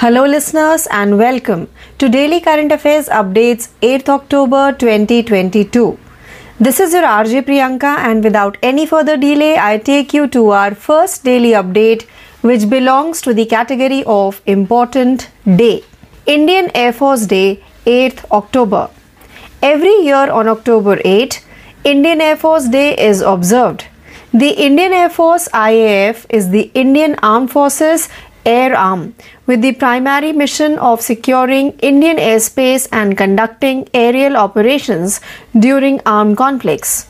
Hello, listeners, and welcome to Daily Current Affairs Updates 8th October 2022. This is your RJ Priyanka, and without any further delay, I take you to our first daily update, which belongs to the category of Important Day Indian Air Force Day, 8th October. Every year on October 8, Indian Air Force Day is observed. The Indian Air Force IAF is the Indian Armed Forces Air Arm with the primary mission of securing Indian airspace and conducting aerial operations during armed conflicts.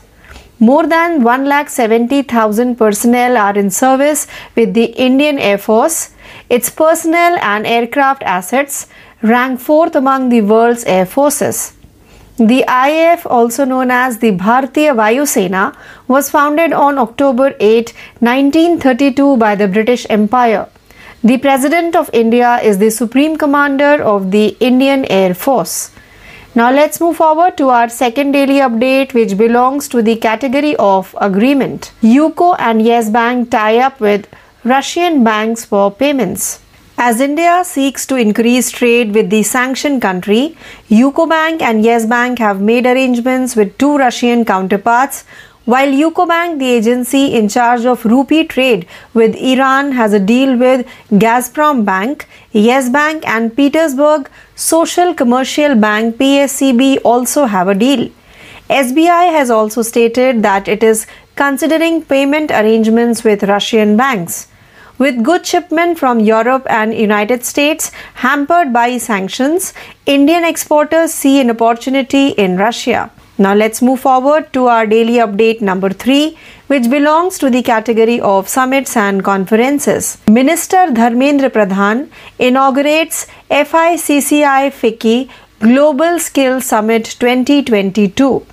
More than 1,70,000 personnel are in service with the Indian Air Force. Its personnel and aircraft assets rank fourth among the world's air forces. The IAF, also known as the Bharatiya Vayu Sena, was founded on October 8, 1932 by the British Empire. The President of India is the Supreme Commander of the Indian Air Force. Now let's move forward to our second daily update which belongs to the category of agreement. UCO and Yes Bank tie up with Russian banks for payments. As India seeks to increase trade with the sanctioned country, UCO Bank and Yes Bank have made arrangements with two Russian counterparts. While UCO Bank, the agency in charge of rupee trade with Iran, has a deal with Gazprom Bank, Yes Bank and Petersburg Social Commercial Bank PSCB also have a deal. SBI has also stated that it is considering payment arrangements with Russian banks. With good shipment from Europe and United States hampered by sanctions, Indian exporters see an opportunity in Russia. Now let's move forward to our daily update number 3 which belongs to the category of summits and conferences. Minister Dharmendra Pradhan inaugurates FICCI FICCI Global Skill Summit 2022.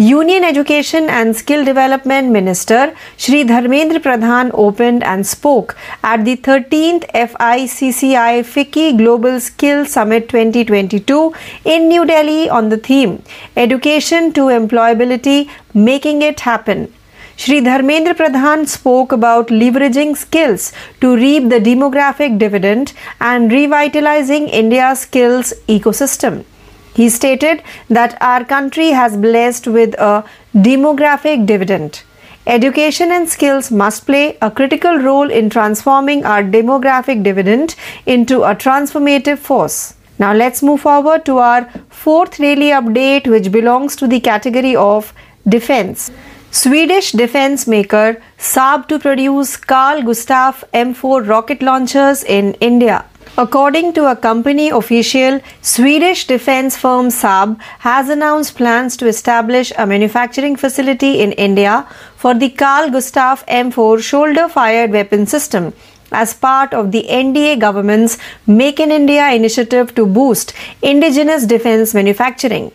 Union Education and Skill Development Minister Shri Dharmendra Pradhan opened and spoke at the 13th FICCI FICCI Global Skill Summit 2022 in New Delhi on the theme Education to Employability Making It Happen. Shri Dharmendra Pradhan spoke about leveraging skills to reap the demographic dividend and revitalizing India's skills ecosystem. He stated that our country has blessed with a demographic dividend. Education and skills must play a critical role in transforming our demographic dividend into a transformative force. Now let's move forward to our fourth daily update, which belongs to the category of defense. Swedish defense maker Saab to produce Carl Gustaf M4 rocket launchers in India. According to a company official, Swedish defense firm Saab has announced plans to establish a manufacturing facility in India for the Carl Gustaf M4 shoulder fired weapon system as part of the NDA government's Make in India initiative to boost indigenous defense manufacturing.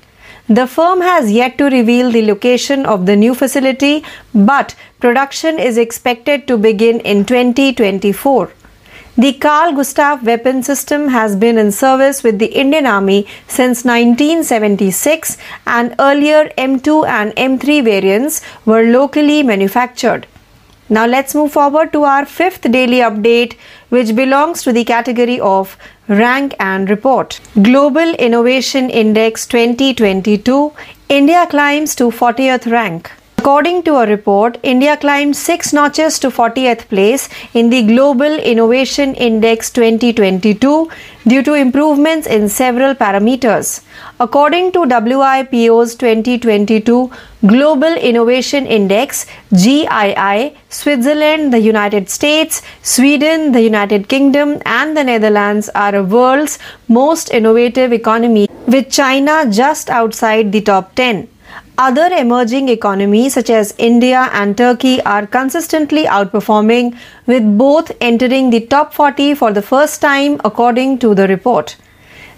The firm has yet to reveal the location of the new facility, but production is expected to begin in 2024. The Carl Gustav weapon system has been in service with the Indian Army since 1976 and earlier M2 and M3 variants were locally manufactured. Now let's move forward to our fifth daily update which belongs to the category of rank and report. Global Innovation Index 2022 India climbs to 40th rank. According to a report, India climbed six notches to 40th place in the Global Innovation Index 2022 due to improvements in several parameters. According to WIPO's 2022 Global Innovation Index GII, Switzerland, the United States, Sweden, the United Kingdom, and the Netherlands are the world's most innovative economy, with China just outside the top 10. Other emerging economies such as India and Turkey are consistently outperforming, with both entering the top 40 for the first time, according to the report.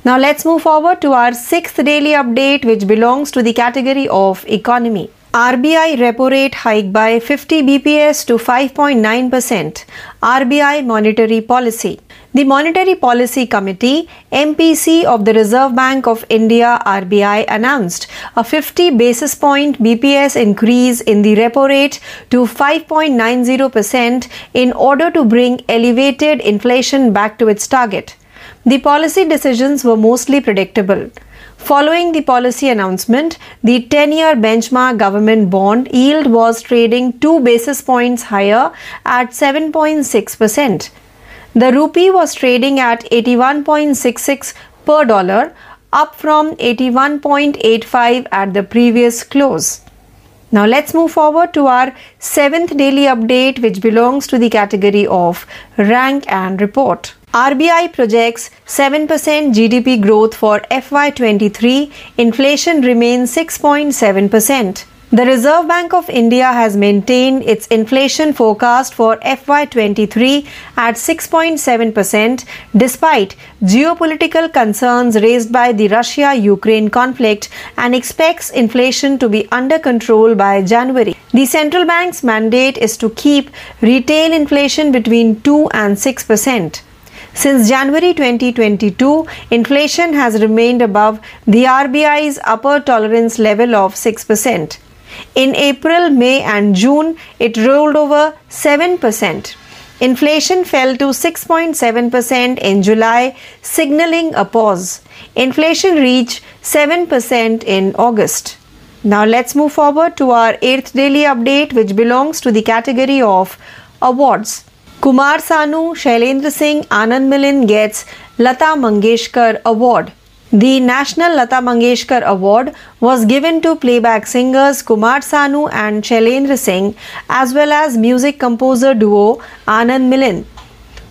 Now, let's move forward to our sixth daily update, which belongs to the category of economy. RBI repo rate hike by 50 BPS to 5.9%. RBI monetary policy. The Monetary Policy Committee MPC of the Reserve Bank of India RBI announced a 50 basis point BPS increase in the repo rate to 5.90% in order to bring elevated inflation back to its target. The policy decisions were mostly predictable. Following the policy announcement, the 10 year benchmark government bond yield was trading 2 basis points higher at 7.6%. The rupee was trading at 81.66 per dollar, up from 81.85 at the previous close. Now let's move forward to our seventh daily update, which belongs to the category of rank and report. RBI projects 7% GDP growth for FY23. Inflation remains 6.7%. The Reserve Bank of India has maintained its inflation forecast for FY23 at 6.7% despite geopolitical concerns raised by the Russia Ukraine conflict and expects inflation to be under control by January. The central bank's mandate is to keep retail inflation between 2 and 6%. Since January 2022, inflation has remained above the RBI's upper tolerance level of 6%. In April, May, and June, it rolled over 7%. Inflation fell to 6.7% in July, signaling a pause. Inflation reached 7% in August. Now let's move forward to our 8th daily update, which belongs to the category of awards. Kumar Sanu, Shailendra Singh, Anand Milind gets Lata Mangeshkar Award. The National Lata Mangeshkar Award was given to playback singers Kumar Sanu and Shailendra Singh as well as music composer duo Anand Milind.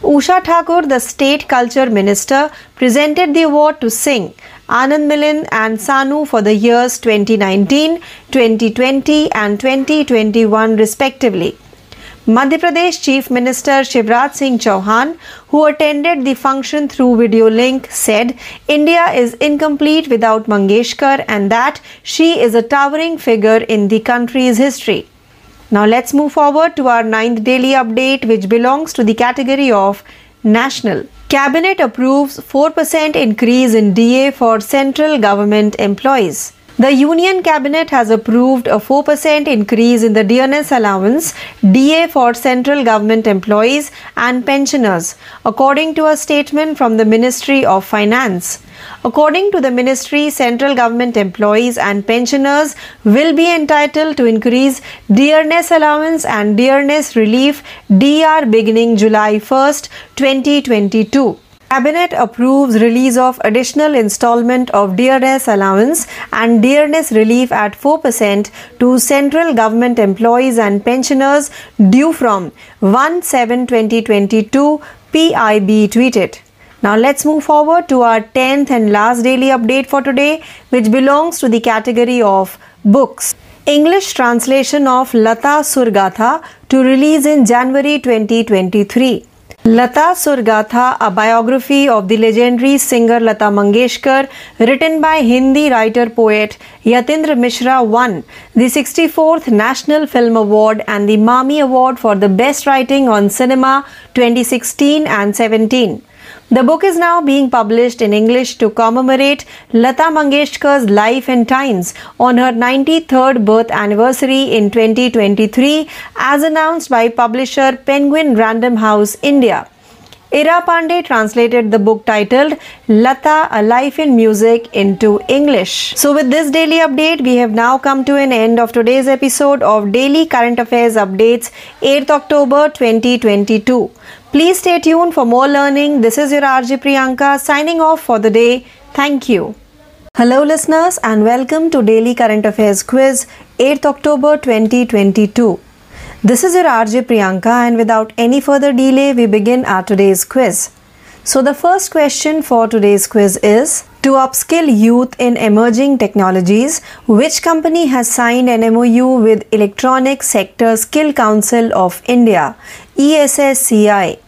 Usha Thakur, the state culture minister, presented the award to Singh, Anand Milind and Sanu for the years 2019, 2020 and 2021 respectively. Madhya Pradesh Chief Minister Shivraj Singh Chauhan, who attended the function through video link, said India is incomplete without Mangeshkar and that she is a towering figure in the country's history. Now let's move forward to our ninth daily update, which belongs to the category of national. Cabinet approves 4% increase in DA for central government employees. The Union Cabinet has approved a 4% increase in the dearness allowance DA for central government employees and pensioners, according to a statement from the Ministry of Finance. According to the ministry, central government employees and pensioners will be entitled to increase dearness allowance and dearness relief DR beginning July 1st, 2022. Cabinet approves release of additional installment of dearness allowance and dearness relief at 4% to central government employees and pensioners due from 1-7-2022 PIB tweeted. Now let's move forward to our 10th and last daily update for today which belongs to the category of books. English translation of Lata Surgatha to release in January 2023. Lata Surgatha, a biography of the legendary singer Lata Mangeshkar, written by Hindi writer poet Yatindra Mishra, won the 64th National Film Award and the Mami Award for the Best Writing on Cinema 2016 and 17. The book is now being published in English to commemorate Lata Mangeshkar's life and times on her 93rd birth anniversary in 2023 as announced by publisher Penguin Random House India. Ira Pandey translated the book titled Lata A Life in Music into English. So, with this daily update, we have now come to an end of today's episode of Daily Current Affairs Updates 8th October 2022. Please stay tuned for more learning. This is your RJ Priyanka signing off for the day. Thank you. Hello, listeners, and welcome to Daily Current Affairs Quiz 8th October 2022. This is your RJ Priyanka, and without any further delay, we begin our today's quiz. So, the first question for today's quiz is To upskill youth in emerging technologies, which company has signed an MOU with Electronic Sector Skill Council of India, ESSCI?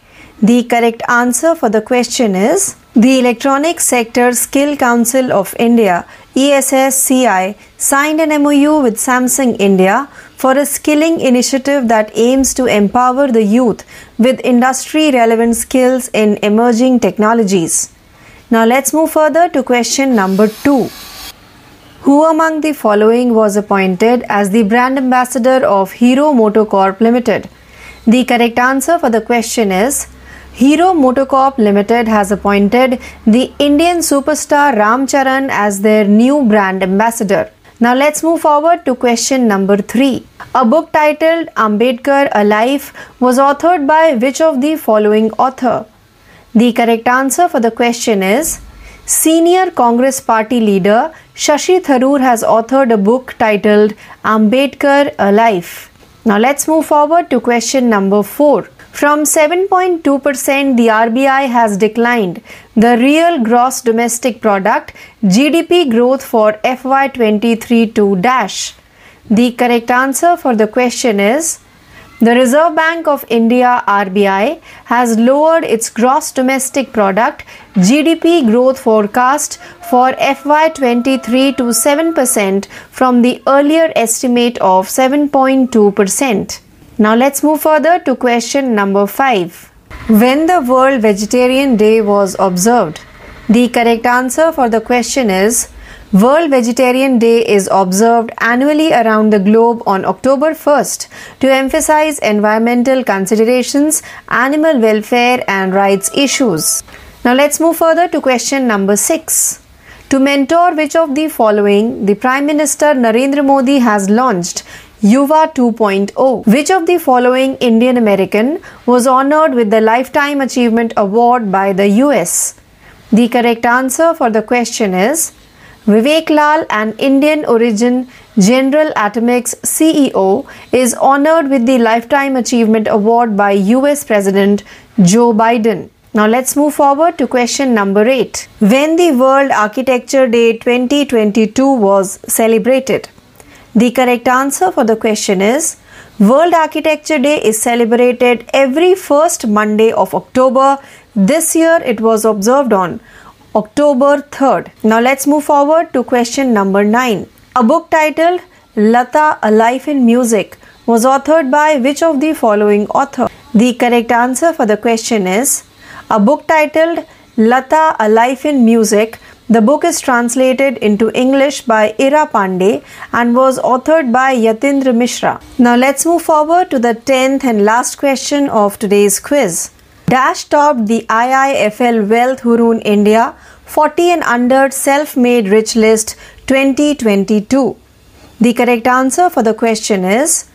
The correct answer for the question is the Electronic Sector Skill Council of India ESSCI signed an MOU with Samsung India for a skilling initiative that aims to empower the youth with industry relevant skills in emerging technologies. Now let's move further to question number 2. Who among the following was appointed as the brand ambassador of Hero MotoCorp Limited? The correct answer for the question is Hero Motocorp Limited has appointed the Indian superstar Ram Charan as their new brand ambassador. Now let's move forward to question number 3. A book titled Ambedkar Alive was authored by which of the following author? The correct answer for the question is Senior Congress Party leader Shashi Tharoor has authored a book titled Ambedkar Alive. Now let's move forward to question number 4. From 7.2%, the RBI has declined the real gross domestic product GDP growth for FY23 to dash. The correct answer for the question is the Reserve Bank of India RBI has lowered its gross domestic product GDP growth forecast for FY23 to 7% from the earlier estimate of 7.2%. Now let's move further to question number 5. When the World Vegetarian Day was observed? The correct answer for the question is World Vegetarian Day is observed annually around the globe on October 1st to emphasize environmental considerations, animal welfare, and rights issues. Now let's move further to question number 6. To mentor which of the following the Prime Minister Narendra Modi has launched Yuva 2.0. Which of the following Indian American was honored with the Lifetime Achievement Award by the US? The correct answer for the question is Vivek Lal, an Indian origin General Atomics CEO, is honored with the Lifetime Achievement Award by US President Joe Biden. Now let's move forward to question number 8. When the World Architecture Day 2022 was celebrated? The correct answer for the question is World Architecture Day is celebrated every first Monday of October. This year it was observed on October 3rd. Now let's move forward to question number 9. A book titled Lata A Life in Music was authored by which of the following author? The correct answer for the question is a book titled Lata A Life in Music. The book is translated into English by Ira Pandey and was authored by Yatindra Mishra. Now let's move forward to the 10th and last question of today's quiz. Dash topped the IIFL Wealth Hurun India 40 and under self made rich list 2022. The correct answer for the question is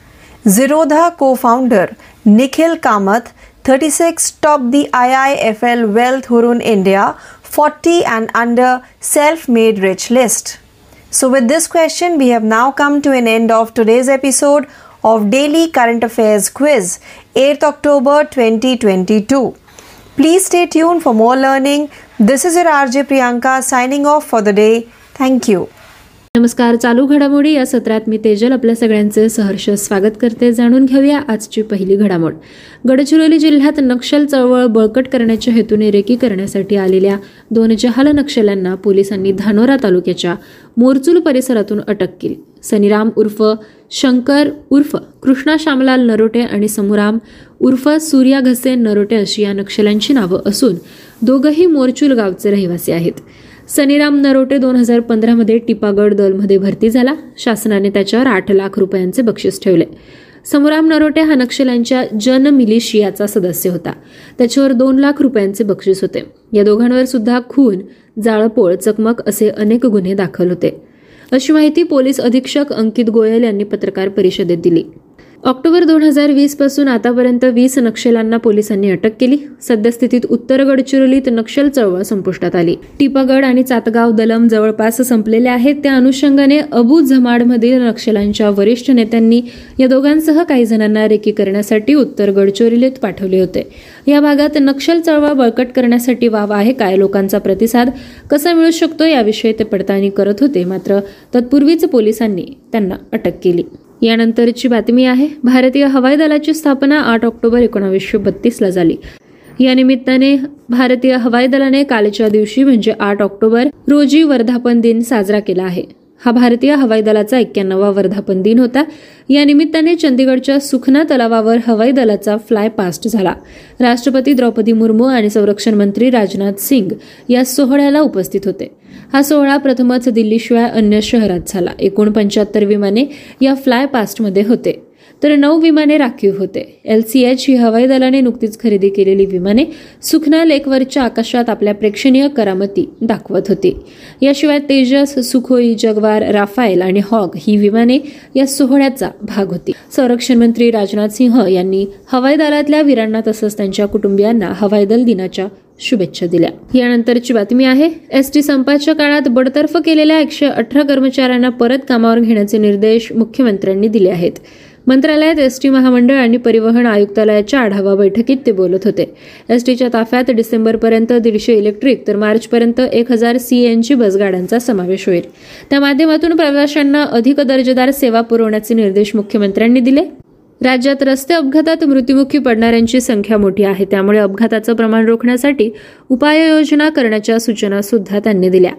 Zerodha co founder Nikhil Kamath 36 topped the IIFL Wealth Hurun India 40 and under self made rich list. So, with this question, we have now come to an end of today's episode of Daily Current Affairs Quiz, 8th October 2022. Please stay tuned for more learning. This is your RJ Priyanka signing off for the day. Thank you. नमस्कार चालू घडामोडी या सत्रात मी तेजल आपल्या सगळ्यांचे सहर्ष स्वागत करते. जाणून घेऊया आजची पहिली घडामोड. गडचिरोली जिल्ह्यात नक्षल चळवळ बळकट करण्याच्या हेतूने रेकी करण्यासाठी आलेल्या दोन जहाल नक्षल्यांना पोलिसांनी धानोरा तालुक्याच्या मोरचूल परिसरातून अटक केली. सनीराम उर्फ शंकर उर्फ कृष्णा श्यामलाल नरोटे आणि समूराम उर्फ सूर्या घसे नरोटे अशी या नक्षल्यांची नावं असून दोघंही मोरचूल गावचे रहिवासी आहेत. सनीराम नरोटे दोन हजार पंधरामध्ये टिपागड दलमध्ये भरती झाला. शासनाने त्याच्यावर आठ लाख रुपयांचे बक्षीस ठेवले. समोराम नरोटे हा नक्षल्यांच्या जन मिलिशियाचा सदस्य होता. त्याच्यावर दोन लाख रुपयांचे बक्षीस होते. या दोघांवर सुद्धा खून जाळपोळ चकमक असे अनेक गुन्हे दाखल होते. अशी माहिती पोलीस अधीक्षक अंकित गोयल यांनी पत्रकार परिषदेत दिली. ऑक्टोबर दोन हजार वीसपासून आतापर्यंत वीस नक्षल्यांना पोलिसांनी अटक केली. सद्यस्थितीत उत्तर गडचिरोलीत नक्षल चळवळ संपुष्टात आली. टिपागड आणि चातगाव दलम जवळपास संपलेले आहेत. त्या अनुषंगाने अबू झमाडमधील नक्षलांच्या वरिष्ठ नेत्यांनी या दोघांसह काही जणांना रेकी करण्यासाठी उत्तर गडचिरोलीत पाठवले होते. या भागात नक्षल चळवळ बळकट करण्यासाठी वाव आहे. काय लोकांचा प्रतिसाद कसा मिळू शकतो याविषयी ते पडताळणी करत होते. मात्र तत्पूर्वीच पोलिसांनी त्यांना अटक केली. यानंतरची बातमी आहे भारतीय हवाई दलाची स्थापना आठ ऑक्टोबर एकोणावीसशे बत्तीसला झाली. या निमित्ताने भारतीय हवाई दलाने कालच्या दिवशी म्हणजे आठ ऑक्टोबर रोजी वर्धापन दिन साजरा केला आहे. हा भारतीय हवाई दलाचा एक्क्याण्णवा वर्धापन दिन होता. या निमित्ताने चंदीगडच्या सुखना तलावावर हवाई दलाचा फ्लाय पास्ट झाला. राष्ट्रपती द्रौपदी मुर्मू आणि संरक्षण मंत्री राजनाथ सिंग या सोहळ्याला उपस्थित होते. हा सोहळा प्रथमच दिल्लीशिवाय अन्य शहरात झाला. एकूण पंच्याहत्तर विमाने या फ्लाय पास्टमध्ये होते. तर नऊ विमाने राखीव होते. एल सी एच ही हवाई दलाने नुकतीच खरेदी केलेली विमाने सुखना लेकवरच्या आकाशात आपल्या प्रेक्षणीय करामती दाखवत होती. याशिवाय तेजस सुखोई जगवार राफायल आणि हॉग ही विमाने या सोहळ्याचा भाग होती. संरक्षण मंत्री राजनाथ सिंह यांनी हवाई दलातल्या वीरांना तसंच त्यांच्या कुटुंबियांना हवाई दल दिनाच्या शुभेच्छा दिल्या. यानंतरची बातमी आहे एस टी संपाच्या काळात बडतर्फ केलेल्या एकशे अठरा कर्मचाऱ्यांना परत कामावर घेण्याचे निर्देश मुख्यमंत्र्यांनी दिले आहेत. मंत्रालयात एस टी महामंडळ आणि परिवहन आयुक्तालयाच्या आढावा बैठकीत ते बोलत होते. एस टीच्या ताफ्यात डिसेंबरपर्यंत दीडशे इलेक्ट्रिक तर मार्चपर्यंत एक हजार सीएनजी बसगाड्यांचा समावेश होईल. त्या माध्यमातून प्रवाशांना अधिक दर्जेदार सेवा पुरवण्याचे निर्देश मुख्यमंत्र्यांनी दिले. राज्यात रस्ते अपघातात मृत्युमुखी पडणाऱ्यांची संख्या मोठी आहे. त्यामुळे अपघाताचं प्रमाण रोखण्यासाठी उपाययोजना करण्याच्या सूचना सुद्धा त्यांनी दिल्या.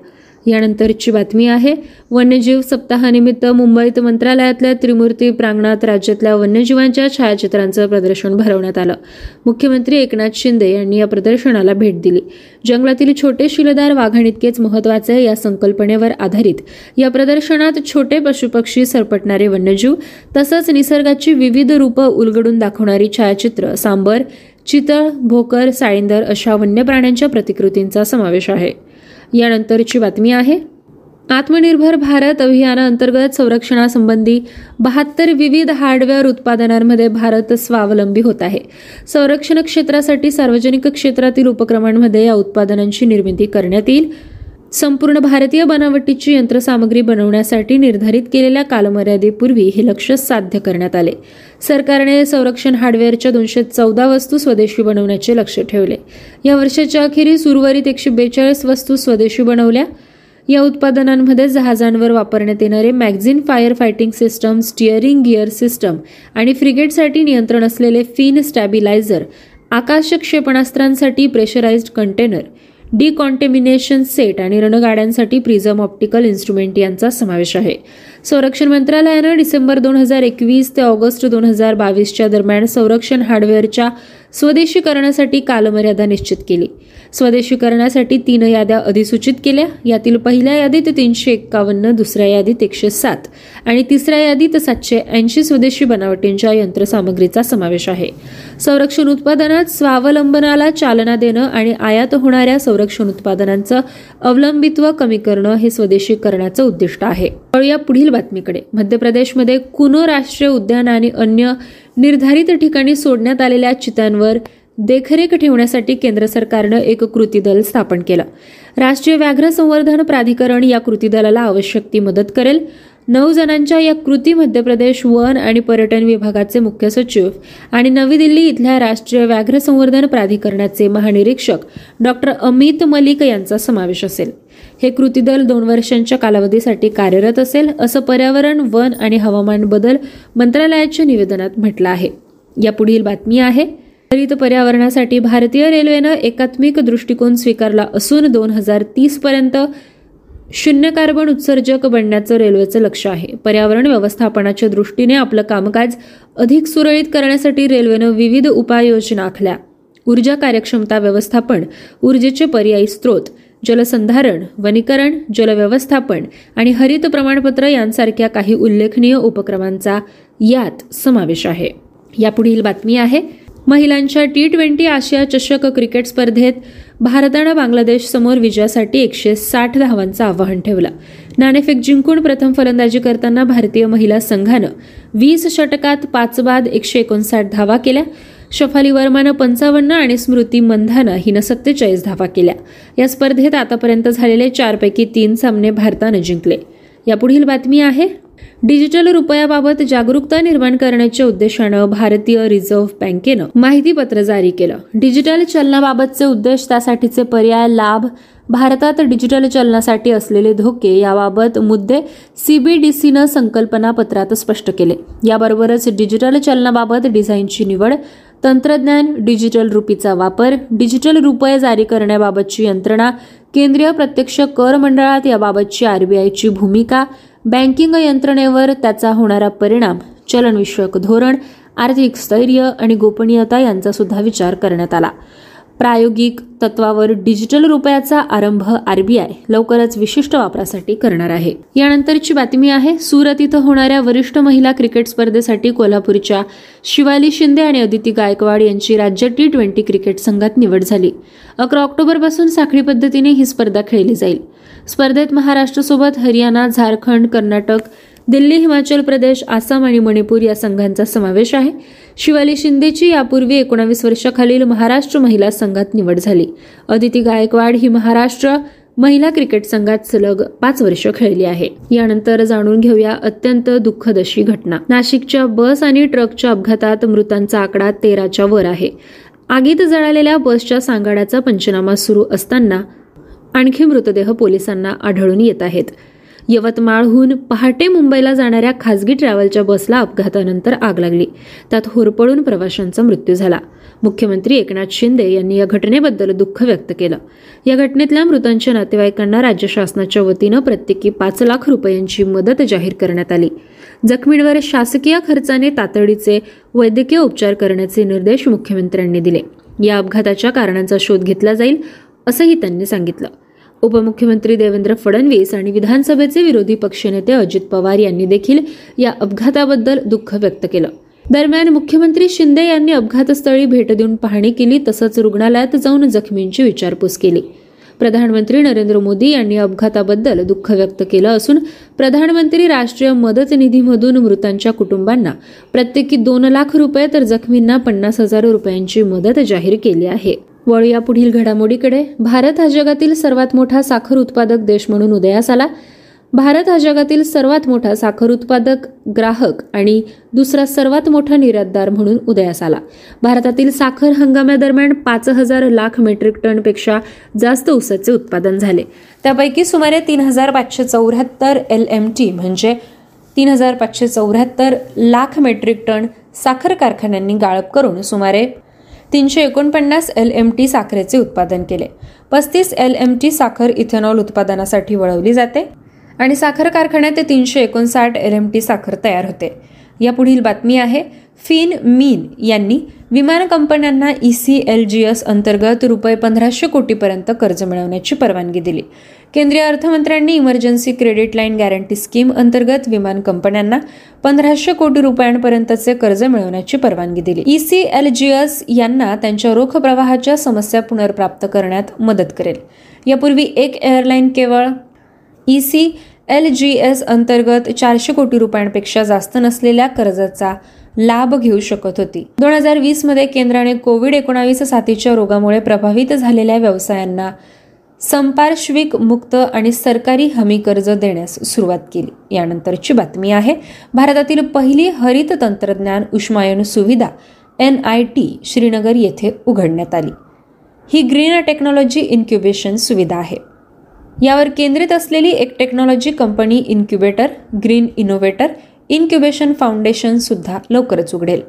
यानंतरची बातमी आहे वन्यजीव सप्ताहानिमित्त मुंबईत मंत्रालयातल्या त्रिमूर्ती प्रांगणात राज्यातल्या वन्यजीवांच्या छायाचित्रांचं प्रदर्शन भरवण्यात आलं. मुख्यमंत्री एकनाथ शिंदे यांनी या प्रदर्शनाला भेट दिली. जंगलातील छोटे शिलेदार वाघाणीतकेच महत्त्वाचे या संकल्पनेवर आधारित. या प्रदर्शनात छोटे पशुपक्षी सरपटणारे वन्यजीव तसंच निसर्गाची विविध रूपं उलगडून दाखवणारी छायाचित्र सांबर चितळ भोकर साळींदर अशा वन्य प्राण्यांच्या प्रतिकृतींचा समावेश आहे. यानंतरची बातमी आहे. आत्मनिर्भर भारत अभियानाअंतर्गत संरक्षणासंबंधी बहात्तर विविध हार्डवेअर उत्पादनांमध्ये भारत स्वावलंबी होत आहे. संरक्षण क्षेत्रासाठी सार्वजनिक क्षेत्रातील उपक्रमांमध्ये या उत्पादनांची निर्मिती करण्यात येईल. संपूर्ण भारतीय बनावटीची यंत्रसामग्री बनवण्यासाठी निर्धारित केलेल्या कालमर्यादेपूर्वी हे लक्ष साध्य करण्यात आले. सरकारने संरक्षण हार्डवेअरच्या दोनशे चौदा वस्तू स्वदेशी बनवण्याचे लक्ष ठेवले. या वर्षाच्या अखेरीस उर्वरित एकशे बेचाळीस वस्तू स्वदेशी बनवल्या. या उत्पादनांमध्ये जहाजांवर वापरण्यात येणारे magazine fire fighting system steering gear system आणि फ्रिगेटसाठी नियंत्रण असलेले फिन स्टॅबिलायझर आकाश क्षेपणास्त्रांसाठी प्रेशराइज्ड कंटेनर डिकॉन्टेमिनेशन सेट आणि रणगाड्यांसाठी प्रिझम ऑप्टिकल इन्स्ट्रुमेंट यांचा समावेश आहे. संरक्षण मंत्रालयानं डिसेंबर दोन हजार एकवीस ते ऑगस्ट दोन हजार बावीसच्या दरम्यान संरक्षण हार्डवेअरच्या स्वदेशीकरणासाठी कालमर्यादा निश्चित केली. स्वदेशीकरणासाठी तीन याद्या अधिसूचित केल्या. यातील पहिल्या यादीत तीनशे एक्कावन्न दुसऱ्या यादीत एकशे सात आणि तिसऱ्या यादीत सातशे ऐंशी स्वदेशी बनावटींच्या यंत्रसामग्रीचा समावेश आहे. संरक्षण उत्पादनात स्वावलंबनाला चालना देणं आणि आयात होणाऱ्या संरक्षण उत्पादनांचं अवलंबित्व कमी करणं हे स्वदेशीकरणाचं उद्दिष्ट आहे. या पुढील बातमीकडे. मध्य प्रदेशमध्ये कुनो राष्ट्रीय उद्यान आणि अन्य निर्धारित ठिकाणी सोडण्यात आलेल्या चितांवर देखरेख ठेवण्यासाठी केंद्र सरकारनं एक कृती दल स्थापन केलं. राष्ट्रीय व्याघ्र संवर्धन प्राधिकरण या कृती दलाला आवश्यक ती मदत करेल. नऊ जणांच्या या कृती मध्य प्रदेश वन आणि पर्यटन विभागाचे मुख्य सचिव आणि नवी दिल्ली इथल्या राष्ट्रीय व्याघ्र संवर्धन प्राधिकरणाचे महानिरीक्षक डॉक्टर अमित मलिक यांचा समावेश असेल. हे कृती दल दोन वर्षांच्या कालावधीसाठी कार्यरत असेल असं पर्यावरण वन आणि हवामान बदल मंत्रालयाच्या निवेदनात म्हटलं आहे. या पुढील बातमी आहे हरित पर्यावरणासाठी भारतीय रेल्वेनं एकात्मिक दृष्टिकोन स्वीकारला असून दोन हजार तीस पर्यंत शून्य कार्बन उत्सर्जक बनण्याचं रेल्वेचं लक्ष आहे. पर्यावरण व्यवस्थापनाच्या दृष्टीने आपलं कामकाज अधिक सुरळीत करण्यासाठी रेल्वेनं विविध उपाययोजना आखल्या. ऊर्जा कार्यक्षमता व्यवस्थापन ऊर्जेचे पर्यायी स्रोत जलसंधारण वनीकरण जलव्यवस्थापन आणि हरित प्रमाणपत्र यांसारख्या काही उल्लेखनीय उपक्रमांचा यात समावेश आहे. यापुढील बातमी आहे महिलांच्या टी ट्वेंटी आशिया चषक क्रिकेट स्पर्धेत भारतानं बांगलादेश समोर विजयासाठी एकशे साठ धावांचं आवाहन ठेवलं. नाणेफेक जिंकून प्रथम फलंदाजी करताना भारतीय महिला संघानं वीस षटकात पाच बाद एकशे एकोणसाठ धावा केल्या. शफाली वर्मानं पंचावन्न आणि स्मृती मंधानं हिनं सत्तेचाळीस धावा केल्या. या स्पर्धेत आतापर्यंत झालेले चारपैकी तीन सामने भारतानं जिंकले. यापुढील बातमी आहे डिजिटल रुपयाबाबत जागरूकता निर्माण करण्याच्या उद्देशानं भारतीय रिझर्व्ह बँकेनं माहितीपत्र जारी केलं. डिजिटल चलनाबाबतचे उद्देश त्यासाठीचे पर्याय लाभ भारतात डिजिटल चलनासाठी असलेले धोके याबाबत मुद्दे सीबीडीसीनं संकल्पना पत्रात स्पष्ट केले. याबरोबरच डिजिटल चलनाबाबत डिझाईनची निवड तंत्रज्ञान डिजिटल रुपीचा वापर डिजिटल रुपये जारी करण्याबाबतची यंत्रणा केंद्रीय प्रत्यक्ष कर मंडळात याबाबतची आरबीआयची भूमिका बँकिंग यंत्रणेवर त्याचा होणारा परिणाम चलनविषयक धोरण आर्थिक स्थैर्य आणि गोपनीयता यांचा सुद्धा विचार करण्यात आला. प्रायोगिक तत्वावर डिजिटल रुपयाचा आरंभ आरबीआय लवकरच विशिष्ट वापरासाठी करणार आहे. यानंतरची बातमी आहे सुरत इथं होणाऱ्या वरिष्ठ महिला क्रिकेट स्पर्धेसाठी कोल्हापूरच्या शिवाली शिंदे आणि अदिती गायकवाड यांची राज्य टी ट्वेंटी क्रिकेट संघात निवड झाली. अकरा ऑक्टोबरपासून साखळी पद्धतीने ही स्पर्धा खेळली जाईल. स्पर्धेत महाराष्ट्रासोबत हरियाणा झारखंड कर्नाटक दिल्ली हिमाचल प्रदेश आसाम आणि मणिपूर या संघांचा समावेश आहे. शिवाली शिंदेची यापूर्वी एकोणावीस वर्षाखालील महाराष्ट्र महिला संघात निवड झाली. अदिती गायकवाड ही महाराष्ट्र महिला क्रिकेट संघात सलग पाच वर्ष खेळली आहे. यानंतर जाणून घेऊया अत्यंत दुःखद अशी घटना. नाशिकच्या बस आणि ट्रकच्या अपघातात मृतांचा आकडा तेराच्या वर आहे. आगीत जळालेल्या बसच्या सांगाड्याचा पंचनामा सुरू असताना आणखी मृतदेह पोलिसांना आढळून येत आहेत. यवतमाळहून पहाटे मुंबईला जाणाऱ्या खासगी ट्रॅव्हलच्या बसला अपघातानंतर आग लागली. त्यात होरपळून प्रवाशांचा मृत्यू झाला. मुख्यमंत्री एकनाथ शिंदे यांनी या घटनेबद्दल दुःख व्यक्त केलं. या घटनेतल्या मृतांच्या नातेवाईकांना राज्य शासनाच्या वतीनं प्रत्येकी पाच लाख रुपयांची मदत जाहीर करण्यात आली. जखमींवर शासकीय खर्चाने तातडीचे वैद्यकीय उपचार करण्याचे निर्देश मुख्यमंत्र्यांनी दिले. या अपघाताच्या कारणांचा शोध घेतला जाईल असंही त्यांनी सांगितलं. उपमुख्यमंत्री देवेंद्र फडणवीस आणि विधानसभेचे विरोधी पक्षनेते अजित पवार यांनी देखील या अपघाताबद्दल दुःख व्यक्त केलं. दरम्यान मुख्यमंत्री शिंदे यांनी अपघातस्थळी भेट देऊन पाहणी केली तसंच रुग्णालयात जाऊन जखमींची विचारपूस केली. प्रधानमंत्री नरेंद्र मोदी यांनी अपघाताबद्दल दुःख व्यक्त केलं असून प्रधानमंत्री राष्ट्रीय मदत निधीमधून मृतांच्या कुटुंबांना प्रत्येकी दोन लाख रुपये तर जखमींना पन्नास हजार रुपयांची मदत जाहीर केली आहे. वळूया पुढील घडामोडीकडे. भारत हा जगातील सर्वात मोठा साखर उत्पादक देश म्हणून उदयास आला. भारत हा जगातील सर्वात मोठा साखर उत्पादक ग्राहक आणि दुसरा सर्वात मोठा निर्यातदार म्हणून उदयास आला. भारतातील साखर हंगामादरम्यान पाच हजार लाख मेट्रिक टनपेक्षा जास्त ऊसाचे उत्पादन झाले. त्यापैकी सुमारे तीन हजार पाचशे चौऱ्याहत्तर एल एम टी म्हणजे तीन हजार पाचशे चौऱ्याहत्तर लाख मेट्रिक टन साखर कारखान्यांनी गाळप करून सुमारे तीनशे एकोणपन्नास एल एम टी साखरेचे उत्पादन केले. पस्तीस एल एम टी साखर इथेनॉल उत्पादनासाठी वळवली जाते आणि साखर कारखान्यात तीनशे एकोणसाठ एल एम टी साखर तयार होते. या पुढील बातमी आहे फिन मीन यांनी विमान कंपन्यांना E C L G S अंतर्गत रुपये पंधराशे कोटीपर्यंत कर्ज मिळवण्याची परवानगी दिली. केंद्रीय अर्थमंत्र्यांनी emergency credit line guarantee scheme अंतर्गत विमान कंपन्यांना पंधराशे कोटी रुपयांपर्यंतचे कर्ज मिळवण्याची परवानगी दिली. E C L G S यांना त्यांच्या रोख प्रवाहाच्या समस्या पुनर्प्राप्त करण्यात मदत करेल. यापूर्वी एक एअरलाईन केवळ E C L G S अंतर्गत चारशे कोटी रुपयांपेक्षा जास्त नसलेल्या कर्जाचा लाभ घेऊ शकत होती. दोन हजार वीसमध्ये केंद्राने कोविड एकोणावीस साथीच्या रोगामुळे प्रभावित झालेल्या व्यवसायांना संपार्श्विक मुक्त आणि सरकारी हमी कर्ज देण्यास सुरुवात केली. यानंतरची बातमी आहे भारतातील पहिली हरित तंत्रज्ञान उष्मायन सुविधा एन आय टी श्रीनगर येथे उघडण्यात आली. ही ग्रीन टेक्नॉलॉजी इन्क्युबेशन सुविधा आहे. यावर केंद्रित असलेली एक technology company incubator green innovator incubation फाउंडेशनसुद्धा लवकरच उघडेल.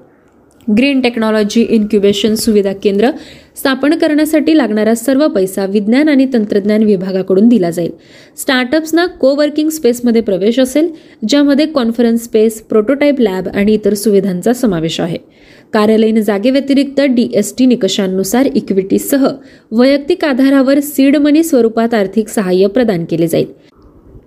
ग्रीन टेक्नॉलॉजी इन्क्युबेशन सुविधा केंद्र स्थापन करण्यासाठी लागणारा सर्व पैसा विज्ञान आणि तंत्रज्ञान विभागाकडून दिला जाईल. स्टार्टअप्सना को वर्किंग स्पेसमध्ये प्रवेश असेल ज्यामध्ये कॉन्फरन्स स्पेस प्रोटोटाईप लॅब आणि इतर सुविधांचा समावेश आहे. कार्यालयीन जागेव्यतिरिक्त डी एस टी निकषांनुसार इक्विटीसह वैयक्तिक आधारावर सीड मनी स्वरूपात आर्थिक सहाय्य प्रदान केले जाईल.